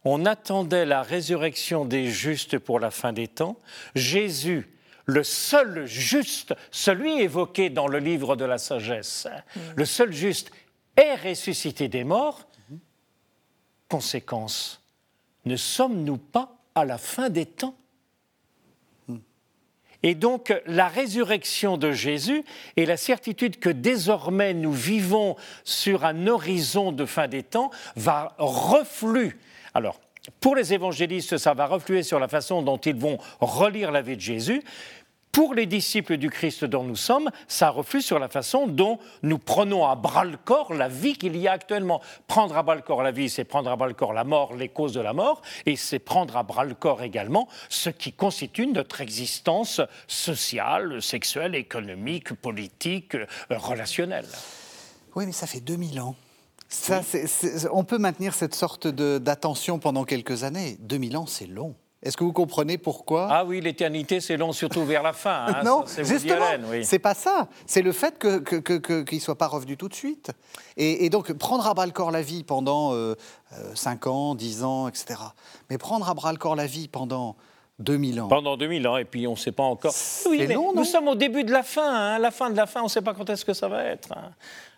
on attendait la résurrection des justes pour la fin des temps. Jésus, le seul juste, celui évoqué dans le livre de la sagesse, mm. le seul juste, est ressuscité des morts. Conséquence, ne sommes-nous pas à la fin des temps? Et donc la résurrection de Jésus et la certitude que désormais nous vivons sur un horizon de fin des temps va refluer. Alors, pour les évangélistes, ça va refluer sur la façon dont ils vont relire la vie de Jésus, pour les disciples du Christ dont nous sommes, ça reflue sur la façon dont nous prenons à bras le corps la vie qu'il y a actuellement. Prendre à bras le corps la vie, c'est prendre à bras le corps la mort, les causes de la mort, et c'est prendre à bras le corps également ce qui constitue notre existence sociale, sexuelle, économique, politique, relationnelle. Oui, mais ça fait 2000 ans. Ça, on peut maintenir cette sorte d'attention pendant quelques années. 2000 ans, c'est long. Est-ce que vous comprenez pourquoi Ah oui, l'éternité, c'est long, surtout vers la fin. Hein, non, justement, c'est pas ça. C'est le fait qu'il que, ne soit pas revenu tout de suite. Et, donc, prendre à bras le corps la vie pendant 5 euh, euh, ans, 10 ans, etc. Mais prendre à bras le corps la vie pendant 2000 ans. Pendant 2000 ans, et puis on ne sait pas encore. Oui, long, nous sommes au début de la fin. Hein, la fin de la fin, on ne sait pas quand est-ce que ça va être. Hein.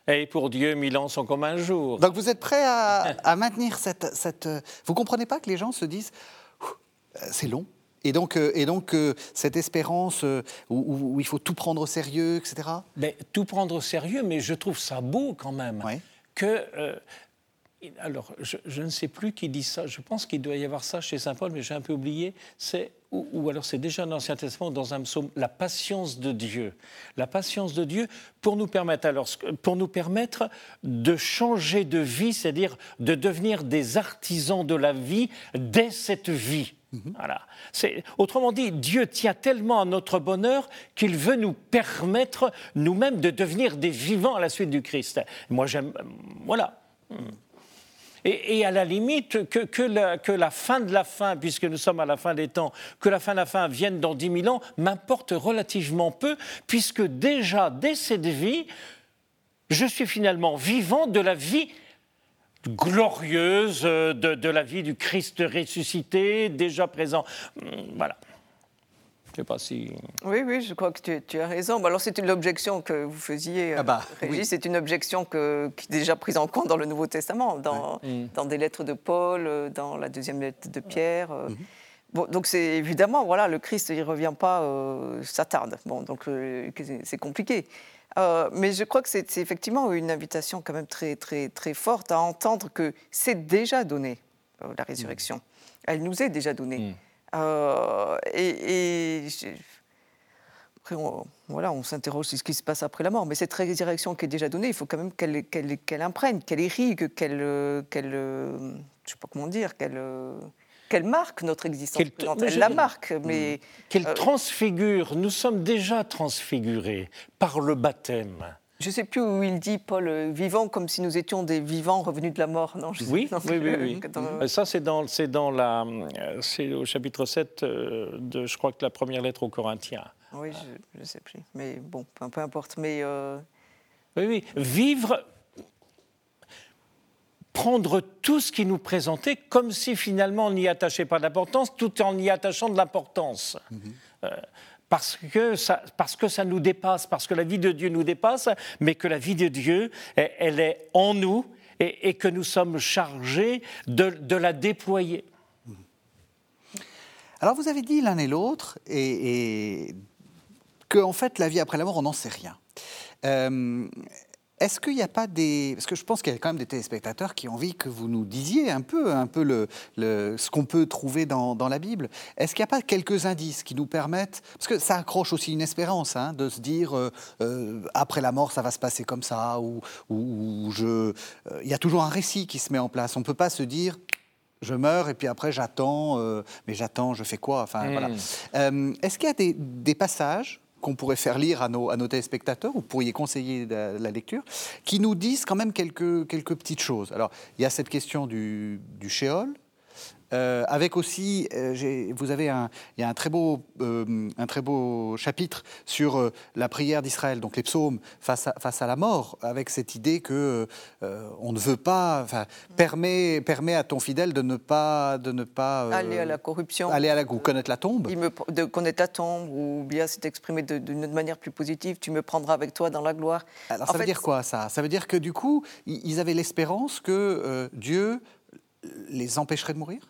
Et pour Dieu, mille ans sont comme un jour. Donc vous êtes prêt à, maintenir cette, cette... Vous comprenez pas que les gens se disent euh, c'est long. Et donc, euh, et donc euh, cette espérance où, il faut tout prendre au sérieux, etc. Mais, tout prendre au sérieux, mais je trouve ça beau quand même. Que, alors, je, ne sais plus qui dit ça. Je pense qu'il doit y avoir ça chez Saint Paul, mais j'ai un peu oublié. C'est ou, alors c'est déjà dans l'Ancien Testament, dans un psaume, la patience de Dieu. La patience de Dieu pour nous permettre, alors, pour nous permettre de changer de vie, c'est-à-dire de devenir des artisans de la vie dès cette vie. Mhm. Voilà. Autrement dit, Dieu tient tellement à notre bonheur qu'il veut nous permettre nous-mêmes de devenir des vivants à la suite du Christ. Moi, j'aime. Voilà. Et, à la limite, que, la, que, la, fin de la fin, puisque nous sommes à la fin des temps, que la fin de la fin vienne dans dix mille ans, m'importe relativement peu, puisque déjà, dès cette vie, je suis finalement vivant de la vie glorieuse euh, de, la vie du Christ ressuscité, déjà présent. Hum, voilà. Je sais pas si. Oui, oui, je crois que tu, as raison. alors, c'est une objection que vous faisiez, ah bah, euh, Régis. C'est une objection que, qui est déjà prise en compte dans le Nouveau Testament, dans, hum. dans des lettres de Paul, euh, dans la deuxième lettre de Pierre. Bon, donc c'est évidemment, voilà, le Christ, il revient pas, ça tarde. Bon, donc c'est compliqué. Euh, mais je crois que c'est effectivement une invitation quand même très, très, très forte à entendre que c'est déjà donné, euh, la résurrection. Mm. Elle nous est déjà donnée. Mm. Euh, et, après, on, voilà, on s'interroge sur ce qui se passe après la mort. Mais cette résurrection qui est déjà donnée, il faut quand même qu'elle qu imprègne, qu'elle irrigue, qu'elle, je ne sais pas comment dire, qu'elle qu'elle marque notre existence Elle la marque, mais... Qu'elle euh, transfigure. Nous sommes déjà transfigurés par le baptême. Je ne sais plus où il dit, Paul, euh, vivant comme si nous étions des vivants revenus de la mort. Non, oui, oui, oui, oui, Ça, c'est dans, dans la, euh, c'est au chapitre 7 de, je crois que la première lettre aux Corinthiens. Oui, je ne sais plus. Mais bon, peu, importe. Mais Oui, oui. Vivre prendre tout ce qui nous présentait comme si finalement on n'y attachait pas d'importance, tout en y attachant de l'importance. Mhm. Euh, parce que, ça, parce que ça nous dépasse, parce que la vie de Dieu nous dépasse, mais que la vie de Dieu, elle est en nous et, que nous sommes chargés de, la déployer. Mhm. Alors vous avez dit l'un et l'autre et, et que en fait la vie après la mort on n'en sait rien. Est-ce qu'il n'y a pas des... Parce que je pense qu'il y a quand même des téléspectateurs qui ont envie que vous nous disiez un peu, un peu le, ce qu'on peut trouver dans, la Bible. Est-ce qu'il n'y a pas quelques indices qui nous permettent... Parce que ça accroche aussi une espérance, hein, de se dire, euh, euh, après la mort, ça va se passer comme ça, ou, ou, je... Euh, il y a toujours un récit qui se met en place. On ne peut pas se dire, je meurs et puis après j'attends, mais j'attends, je fais quoi? Enfin, voilà. Hmm. Est-ce qu'il y a des, des passages qu'on pourrait faire lire à nos, à nos téléspectateurs, ou pourriez conseiller la, la, lecture, qui nous disent quand même quelques, quelques petites choses. Alors, il y a cette question du, du shéol, euh, avec aussi, euh, vous avez un, il y a un très beau, euh, un très beau chapitre sur la prière d'Israël, donc les psaumes face à, face à la mort, avec cette idée que on ne veut pas, enfin, permet, permet à ton fidèle de ne pas, de ne pas aller à la corruption, aller à la ou connaître la tombe, il me, de connaître la tombe, ou bien c'est exprimé d'une manière plus positive, tu me prendras avec toi dans la gloire. Alors ça veut dire quoi ça? Ça veut dire que du coup, ils avaient l'espérance que Dieu les empêcherait de mourir?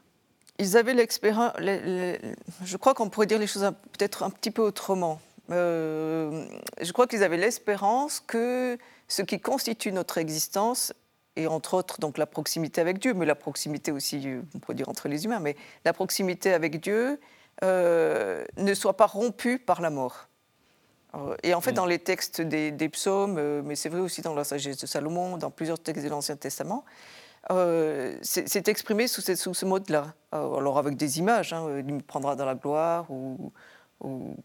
Ils avaient l'expérience. Je crois qu'on pourrait dire les choses peut-être un petit peu autrement. Euh, je crois qu'ils avaient l'espérance que ce qui constitue notre existence, et entre autres donc la proximité avec Dieu, mais la proximité aussi, euh, on pourrait dire entre les humains, mais la proximité avec Dieu euh, ne soit pas rompue par la mort. Et en fait, mm. dans les textes des, des psaumes, mais c'est vrai aussi dans la sagesse de Salomon, dans plusieurs textes de l'Ancien Testament, euh, c'est exprimé sous, sous ce mode-là. Euh, alors avec des images, hein, il me prendra dans la gloire ou, je ne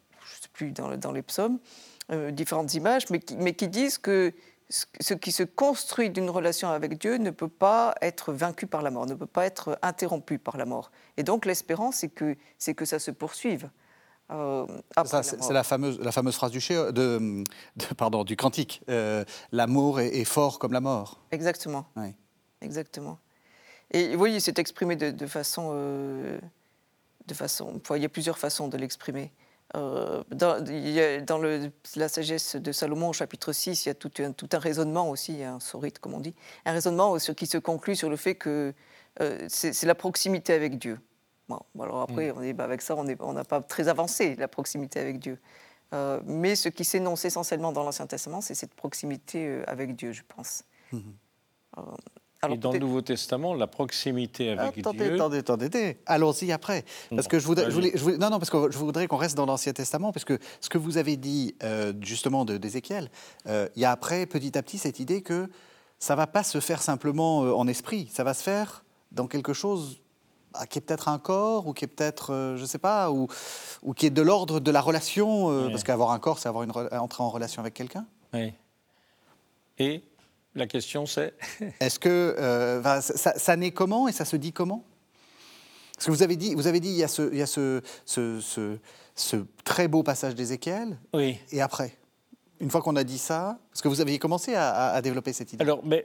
sais plus, dans, les psaumes, euh, différentes images, mais qui, mais qui, disent que ce qui se construit d'une relation avec Dieu ne peut pas être vaincu par la mort, ne peut pas être interrompu par la mort. Et donc l'espérance, c'est que, que ça se poursuive. c'est la fameuse, la fameuse phrase du, de, pardon, du cantique. L'amour est, est, fort comme la mort. Exactement. Oui exactement. Et oui, c'est exprimé de, façon, euh, de façon. Il y a plusieurs façons de l'exprimer. Euh, dans, dans le, la sagesse de Salomon, au chapitre 6, il y a tout un, tout un raisonnement aussi, un sorite comme on dit, un raisonnement qui se conclut sur le fait que euh, c'est la proximité avec Dieu. Bon, alors après, mm. on dit, bah, avec ça, on n'a pas très avancé, la proximité avec Dieu. mais ce qui s'énonce essentiellement dans l'Ancien Testament, c'est cette proximité avec Dieu, je pense. Et dans le Nouveau Testament, la proximité avec attendez, Dieu. Attendez, attendez, attendez. Allons-y après. Parce que je voudrais, non, non, parce que je voudrais qu'on reste dans l'Ancien Testament, parce que ce que vous avez dit euh, justement d'Ézéchiel, euh, il y a après petit à petit cette idée que ça va pas se faire simplement euh, en esprit, ça va se faire dans quelque chose ah, qui est peut-être un corps ou qui est peut-être, je sais pas, ou, ou qui est de l'ordre de la relation, parce qu'avoir un corps, c'est avoir une entrer en relation avec quelqu'un. Oui. Et la question c'est Est-ce que euh, ça, naît comment et ça se dit comment? Parce que vous avez dit, vous avez dit, il y a ce, il y a ce, ce, ce, très beau passage d'Ézéchiel. Oui. Et après une fois qu'on a dit ça, parce que vous aviez commencé à, développer cette idée. Alors, mais,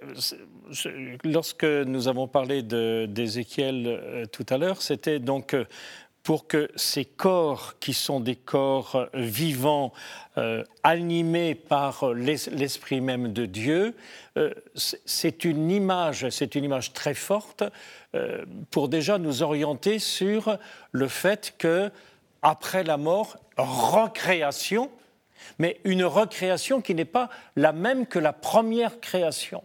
lorsque nous avons parlé d'Ézéchiel euh, tout à l'heure, c'était donc euh, pour que ces corps, qui sont des corps euh, vivants, euh, animés par l'esprit même de Dieu, euh, c'est une image, c'est une image très forte pour déjà nous orienter sur le fait que après la mort, recréation, mais une recréation qui n'est pas la même que la première création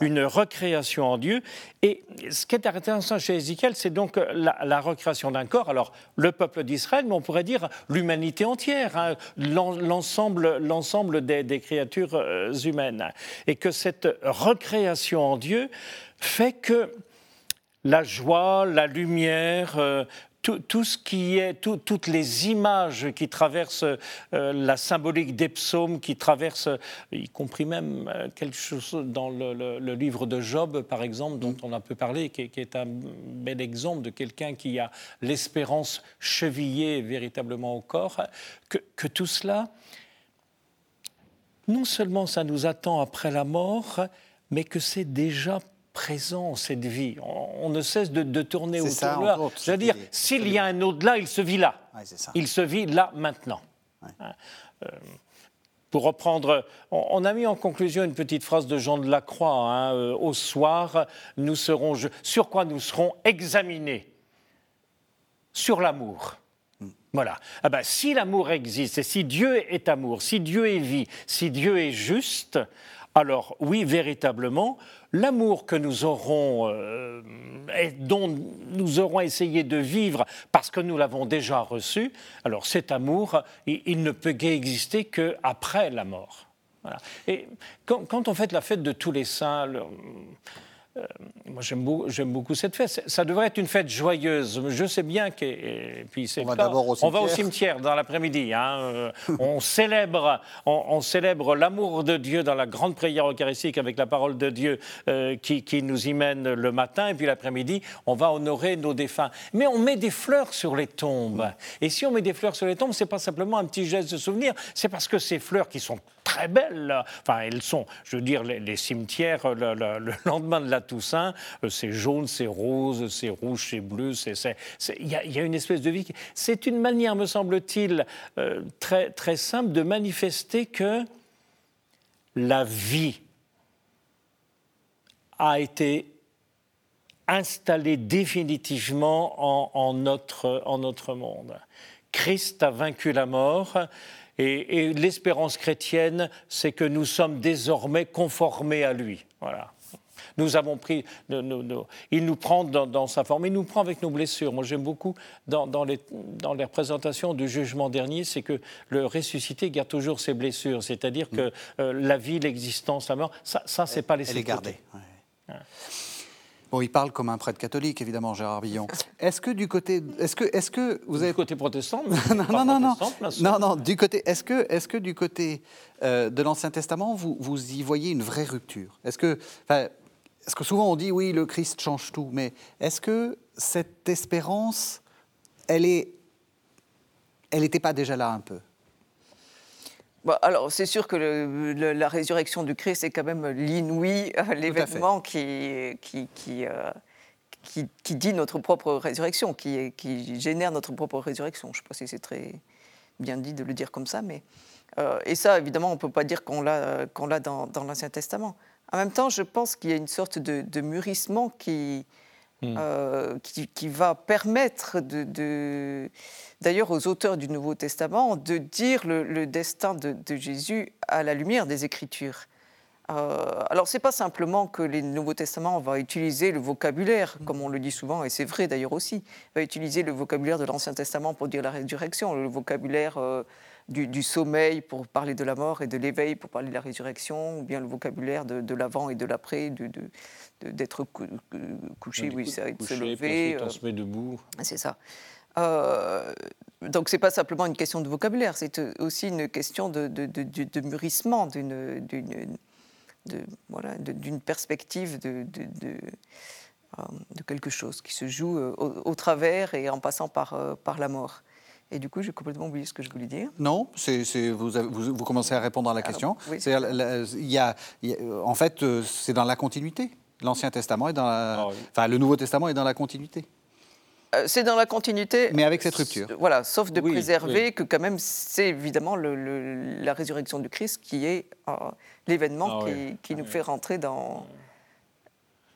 une recréation en Dieu. Et ce qui est intéressant chez Ézéchiel, c'est donc la, recréation d'un corps. Alors, le peuple d'Israël, mais on pourrait dire l'humanité entière, hein, l'ensemble des, créatures euh, humaines. Et que cette recréation en Dieu fait que la joie, la lumière, euh, tout, ce qui est, toutes les images qui traversent euh, la symbolique des psaumes, qui traversent, y compris même euh, quelque chose dans le, livre de Job, par exemple, dont on a peu parlé, qui, est un bel exemple de quelqu'un qui a l'espérance chevillée véritablement au corps, que, que tout cela, non seulement ça nous attend après la mort, mais que c'est déjà présent, cette vie. On, ne cesse de, tourner autour de là. C'est-à-dire, s'il y a un au-delà, il se vit là. il se vit là, maintenant. Hein, euh, pour reprendre, on, a mis en conclusion une petite phrase de Jean de la Croix. Hein, euh, au soir, nous serons, sur quoi nous serons examinés? Sur l'amour. Hmm. Voilà. Ah ben, si l'amour existe et si Dieu est amour, si Dieu est vie, si Dieu est juste, alors oui, véritablement, l'amour que nous aurons, euh, dont nous aurons essayé de vivre parce que nous l'avons déjà reçu, alors cet amour, il, ne peut exister qu'après la mort. Et quand, on fait la fête de tous les saints, moi, j'aime beaucoup, cette fête. Ça devrait être une fête joyeuse. Je sais bien que. puis on va d'abord au cimetière. On va au cimetière dans l'après-midi. Hein. Euh, on célèbre, on, célèbre l'amour de Dieu dans la grande prière eucharistique avec la parole de Dieu euh, qui, qui, nous y mène le matin. Et puis l'après-midi, on va honorer nos défunts. Mais on met des fleurs sur les tombes. Et si on met des fleurs sur les tombes, c'est pas simplement un petit geste de souvenir. C'est parce que ces fleurs qui sont très belles, enfin, elles sont, je veux dire, les, cimetières, le, le lendemain de la Toussaint, euh, c'est jaune, c'est rose, c'est rouge, c'est bleu, il y, a une espèce de vie. C'est une manière, me semble-t-il, euh, très, très simple de manifester que la vie a été installée définitivement en, notre, en notre monde. Christ a vaincu la mort. Et, et l'espérance chrétienne, c'est que nous sommes désormais conformés à lui. Voilà. Nous avons pris, il nous prend dans, sa forme, il nous prend avec nos blessures. Moi, j'aime beaucoup dans, les, dans les représentations du jugement dernier, c'est que le ressuscité garde toujours ses blessures, c'est-à-dire que mm. euh, la vie, l'existence, la mort, ça, ça c'est pas laissé Elle est gardée. Bon, il parle comme un prêtre catholique, évidemment, Gérard Billon. Est-ce que du côté, est-ce que, est-ce que vous avez du côté protestant Non, non, non, non, non, non, du côté, est-ce que, est-ce que du côté euh, de l'Ancien Testament, vous, vous y voyez une vraie rupture? Est-ce que, parce que souvent on dit oui, le Christ change tout, mais est-ce que cette espérance, elle est, elle n'était pas déjà là un peu? Alors, c'est sûr que la résurrection du Christ est quand même l'inouï, euh, l'événement qui, qui, euh, qui, qui, dit notre propre résurrection, qui, qui génère notre propre résurrection. Je ne sais pas si c'est très bien dit de le dire comme ça, mais. Euh, et ça, évidemment, on ne peut pas dire qu'on l'a qu'on dans, dans l'Ancien Testament. En même temps, je pense qu'il y a une sorte de, mûrissement qui, hmm. euh, qui, va permettre de, d'ailleurs aux auteurs du Nouveau Testament de dire le, destin de, Jésus à la lumière des Écritures. Euh, alors, ce n'est pas simplement que le Nouveau Testament va utiliser le vocabulaire, hmm. comme on le dit souvent, et c'est vrai d'ailleurs aussi, va utiliser le vocabulaire de l'Ancien Testament pour dire la résurrection, le vocabulaire euh, du, sommeil pour parler de la mort et de l'éveil pour parler de la résurrection, ou bien le vocabulaire de, l'avant et de l'après, d'être couché, oui, c'est de se lever. on se met debout. C'est ça. Euh, donc c'est pas simplement une question de vocabulaire, c'est aussi une question de, de mûrissement, d'une voilà, perspective de, euh, de, quelque chose qui se joue euh, au, travers et en passant par, euh, par la mort. Et du coup, j'ai complètement oublié ce que je voulais dire. Non, c'est, vous, vous, vous, commencez à répondre à la question. il y a, en fait, euh, c'est dans la continuité. L'Ancien Testament est dans la, ah enfin, le Nouveau Testament est dans la continuité. Euh, c'est dans la continuité. Mais avec cette rupture. Voilà, sauf de préserver que quand même, c'est évidemment le, la résurrection du Christ qui est euh, l'événement ah qui, qui nous fait rentrer dans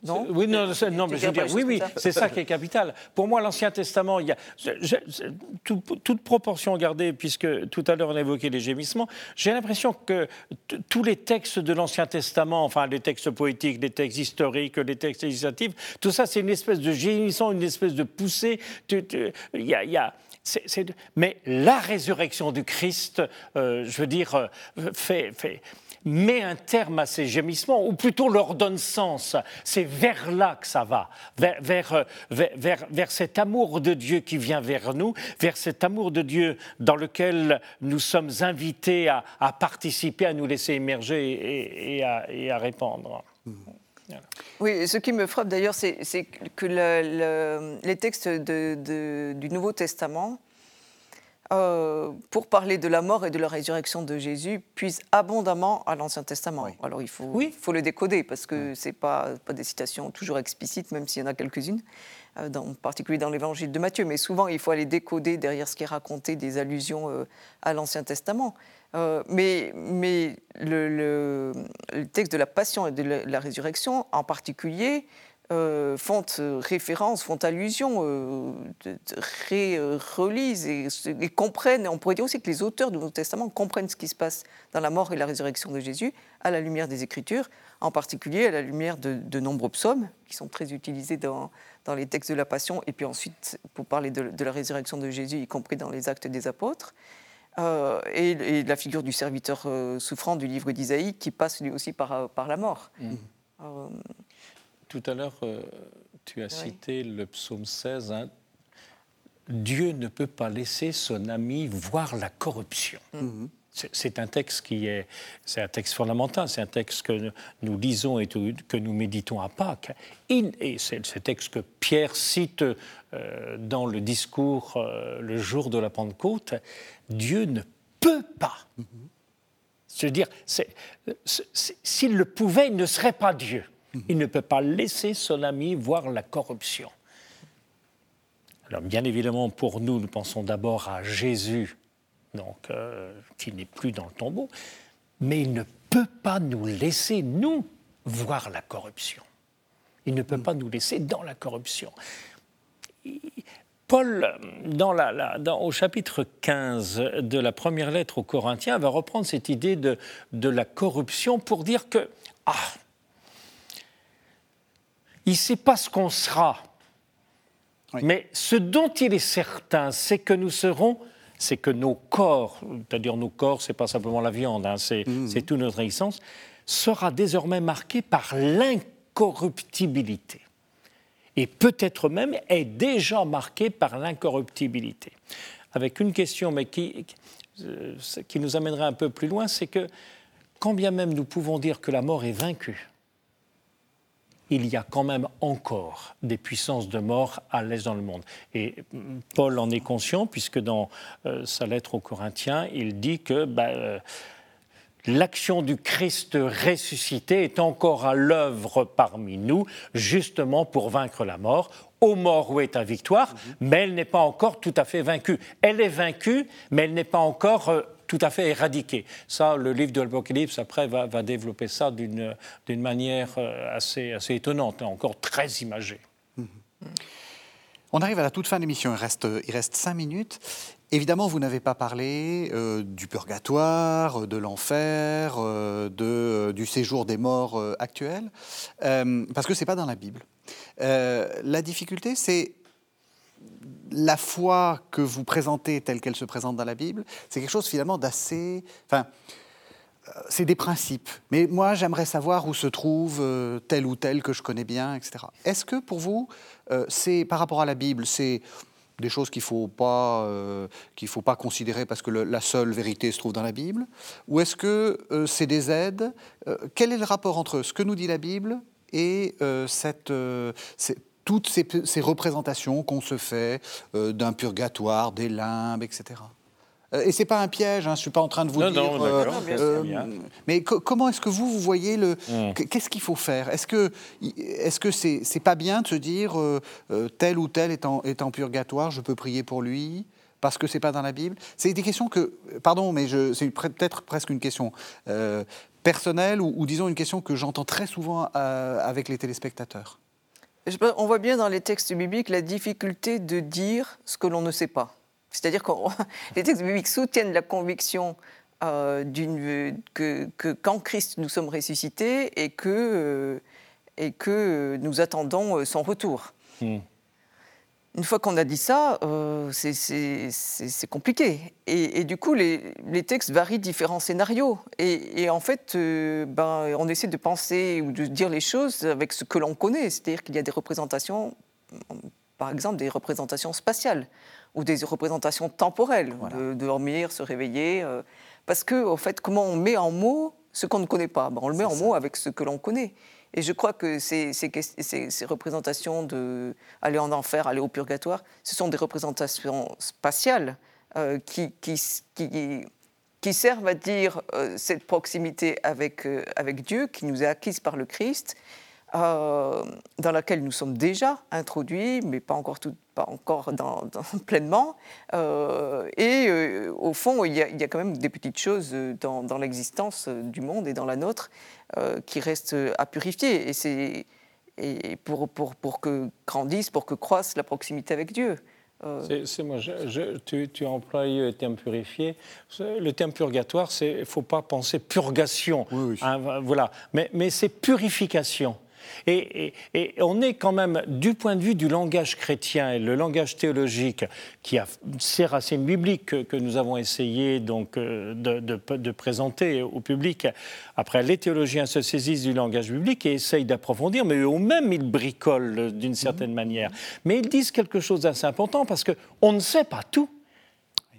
oui, non, non mais je veux dire, oui, oui, c'est ça qui est capital. Pour moi, l'Ancien Testament, il y a toute proportion gardée, puisque tout à l'heure on a évoqué les gémissements, j'ai l'impression que tous les textes de l'Ancien Testament, enfin les textes poétiques, les textes historiques, les textes législatifs, tout ça, c'est une espèce de gémissement, une espèce de poussée. Il y a, y a mais la résurrection du Christ, euh, je veux dire, euh, fait, fait, met un terme à ces gémissements, ou plutôt leur donne sens. C'est vers là que ça va, vers, euh, vers, vers, cet amour de Dieu qui vient vers nous, vers cet amour de Dieu dans lequel nous sommes invités à, participer, à nous laisser émerger et, à, répandre. Oui, ce qui me frappe d'ailleurs, c'est que les textes du Nouveau Testament euh, pour parler de la mort et de la résurrection de Jésus, puise abondamment à l'Ancien Testament. Alors il faut, le décoder parce que ce n'est pas, pas des citations toujours explicites, même s'il y en a quelques-unes, euh, en particulier dans l'Évangile de Matthieu. Mais souvent, il faut aller décoder derrière ce qui est raconté des allusions euh, à l'Ancien Testament. mais, mais le, le, texte de la passion et de la, résurrection, en particulier, euh, font référence, font allusion, euh, relisent et, et, comprennent. On pourrait dire aussi que les auteurs du Nouveau Testament comprennent ce qui se passe dans la mort et la résurrection de Jésus à la lumière des Écritures, en particulier à la lumière de, nombreux psaumes qui sont très utilisés dans, dans, les textes de la Passion, et puis ensuite pour parler de, la résurrection de Jésus, y compris dans les actes des apôtres. Euh, et, la figure du serviteur euh, souffrant du livre d'Isaïe qui passe lui aussi par, par la mort. Mmh. Tout à l'heure, euh, tu as cité le psaume 16. Hein. Dieu ne peut pas laisser son ami voir la corruption. Mhm. C'est un texte qui est, c'est un texte fondamental, c'est un texte que nous lisons et que nous méditons à Pâques. Et c'est ce texte que Pierre cite euh, dans le discours euh, le jour de la Pentecôte. Dieu ne peut pas. Mhm. Je veux dire, s'il le pouvait, il ne serait pas Dieu. Il ne peut pas laisser son ami voir la corruption. Alors bien évidemment, pour nous, nous pensons d'abord à Jésus, donc, euh, qui n'est plus dans le tombeau, mais il ne peut pas nous laisser, nous, voir la corruption. Il ne peut pas nous laisser dans la corruption. Paul, dans au chapitre 15 de la première lettre aux Corinthiens, va reprendre cette idée de, de la corruption pour dire que, ah, il ne sait pas ce qu'on sera. Mais ce dont il est certain, c'est que nous serons, c'est que nos corps, c'est-à-dire nos corps, c'est pas simplement la viande, hein, mmh. c'est toute notre existence, sera désormais marqué par l'incorruptibilité. Et peut-être même est déjà marqué par l'incorruptibilité. Avec une question, mais qui, euh, qui nous amènerait un peu plus loin, c'est que quand bien même nous pouvons dire que la mort est vaincue, il y a quand même encore des puissances de mort à l'Est dans le monde. Et Paul en est conscient, puisque dans euh, sa lettre aux Corinthiens, il dit que bah, euh, l'action du Christ ressuscité est encore à l'œuvre parmi nous, justement pour vaincre la mort. Au mort où est ta victoire, mhm. mais elle n'est pas encore tout à fait vaincue. Elle est vaincue, mais elle n'est pas encore euh, tout à fait éradiqué. Ça, le livre de l'Apocalypse, après, va, développer ça d'une manière euh, assez, assez étonnante, hein, encore très imagée. On arrive à la toute fin de l'émission, il reste, il reste cinq minutes. Évidemment, vous n'avez pas parlé euh, du purgatoire, de l'enfer, euh, du séjour des morts actuels, parce que ce n'est pas dans la Bible. la difficulté, c'est la foi que vous présentez telle qu'elle se présente dans la Bible, c'est quelque chose finalement d'assez... Enfin, euh, c'est des principes. Mais moi, j'aimerais savoir où se trouve euh, tel ou tel que je connais bien, etc. Est-ce que pour vous, euh, c'est par rapport à la Bible, c'est des choses qu'il faut, pas, faut pas considérer parce que la seule vérité se trouve dans la Bible? Ou est-ce que c'est des aides? Quel est le rapport entre ce que nous dit la Bible et cette, toutes ces, représentations qu'on se fait euh, d'un purgatoire, des limbes, etc. Euh, et c'est pas un piège, hein, je ne suis pas en train de vous dire. Non, euh, mais comment est-ce que vous, vous voyez le. Hmm. Qu'est-ce qu'il faut faire? Est-ce que est-ce que c'est c'est pas bien de se dire tel ou tel est en, est en purgatoire, je peux prier pour lui parce que c'est pas dans la Bible? C'est des questions que, pardon, mais c'est peut-être presque une question personnelle ou, ou, disons une question que j'entends très souvent avec les téléspectateurs on voit bien dans les textes bibliques la difficulté de dire ce que l'on ne sait pas. C'est-à-dire que les textes bibliques soutiennent la conviction euh, que, qu'en Christ nous sommes ressuscités et que, euh, et que nous attendons euh, son retour. Hmm une fois qu'on a dit ça, euh, c'est compliqué. Et, du coup, les, textes varient différents scénarios. Et, en fait, euh, ben, on essaie de penser ou de dire les choses avec ce que l'on connaît. C'est-à-dire qu'il y a des représentations, par exemple, des représentations spatiales ou des représentations temporelles, de, dormir, se réveiller. Euh, parce que, en fait, comment on met en mots ce qu'on ne connaît pas? Ben, On le met en mots avec ce que l'on connaît. Et je crois que ces, représentations de aller en enfer, aller au purgatoire, ce sont des représentations spatiales euh, qui, servent à dire euh, cette proximité euh, avec Dieu qui nous est acquise par le Christ euh, dans laquelle nous sommes déjà introduits, mais pas encore, tout, pas encore dans, pleinement. Euh, et euh, au fond, il y, a, il y, a, quand même des petites choses dans, dans l'existence du monde et dans la nôtre qui restent à purifier. Et c'est et pour, pour, pour que grandisse, pour que croisse la proximité avec Dieu. Euh, c'est moi, tu, tu emploies le terme purifié. Le terme purgatoire, il ne faut pas penser purgation. Hein, voilà. Mais, mais c'est purification. Et, on est quand même, du point de vue du langage chrétien et le langage théologique, qui a ces racines bibliques que, nous avons essayé donc, euh, de, présenter au public, après les théologiens se saisissent du langage biblique et essayent d'approfondir, mais eux-mêmes, ils bricolent d'une certaine mmh. manière. Mais ils disent quelque chose d'assez important parce qu'on ne sait pas tout.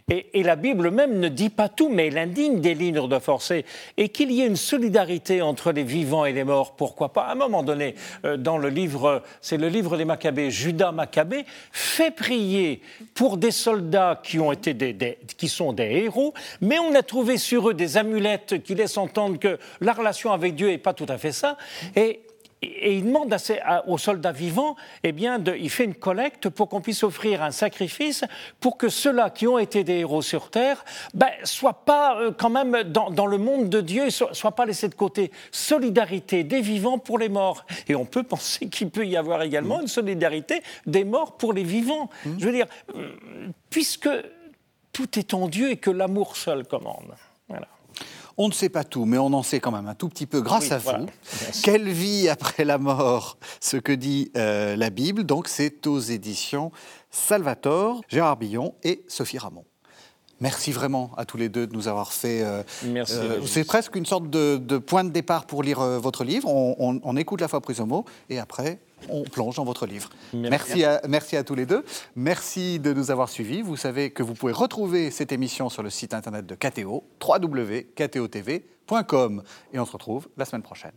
Et, la Bible même ne dit pas tout, mais elle indigne des lignes de forcé. Et qu'il y ait une solidarité entre les vivants et les morts, pourquoi pas À un moment donné, euh, dans le livre, c'est le livre des Maccabées, Judas Maccabée fait prier pour des soldats qui, ont été des, qui sont des héros, mais on a trouvé sur eux des amulettes qui laissent entendre que la relation avec Dieu n'est pas tout à fait ça. Et il demande aux soldats vivants, eh bien, de, il fait une collecte pour qu'on puisse offrir un sacrifice pour que ceux-là qui ont été des héros sur terre ne ben, soient pas euh, quand même dans, le monde de Dieu, ne soient pas laissés de côté. Solidarité des vivants pour les morts. Et on peut penser qu'il peut y avoir également une solidarité des morts pour les vivants. Mmh. Je veux dire, euh, puisque tout est en Dieu et que l'amour seul commande. Voilà. On ne sait pas tout, mais on en sait quand même un tout petit peu grâce à vous. Quelle vie après la mort Ce que dit euh, la Bible. Donc, c'est aux éditions Salvatore, Gérard Billon et Sophie Ramon. Merci vraiment à tous les deux de nous avoir fait. Euh, Merci. Euh, c'est presque une sorte de, point de départ pour lire votre livre. On, écoute la foi prise au mot et après, on plonge dans votre livre. Merci. à, merci à tous les deux. Merci de nous avoir suivis. Vous savez que vous pouvez retrouver cette émission sur le site internet de KTO, www.ktotv.com. Et on se retrouve la semaine prochaine.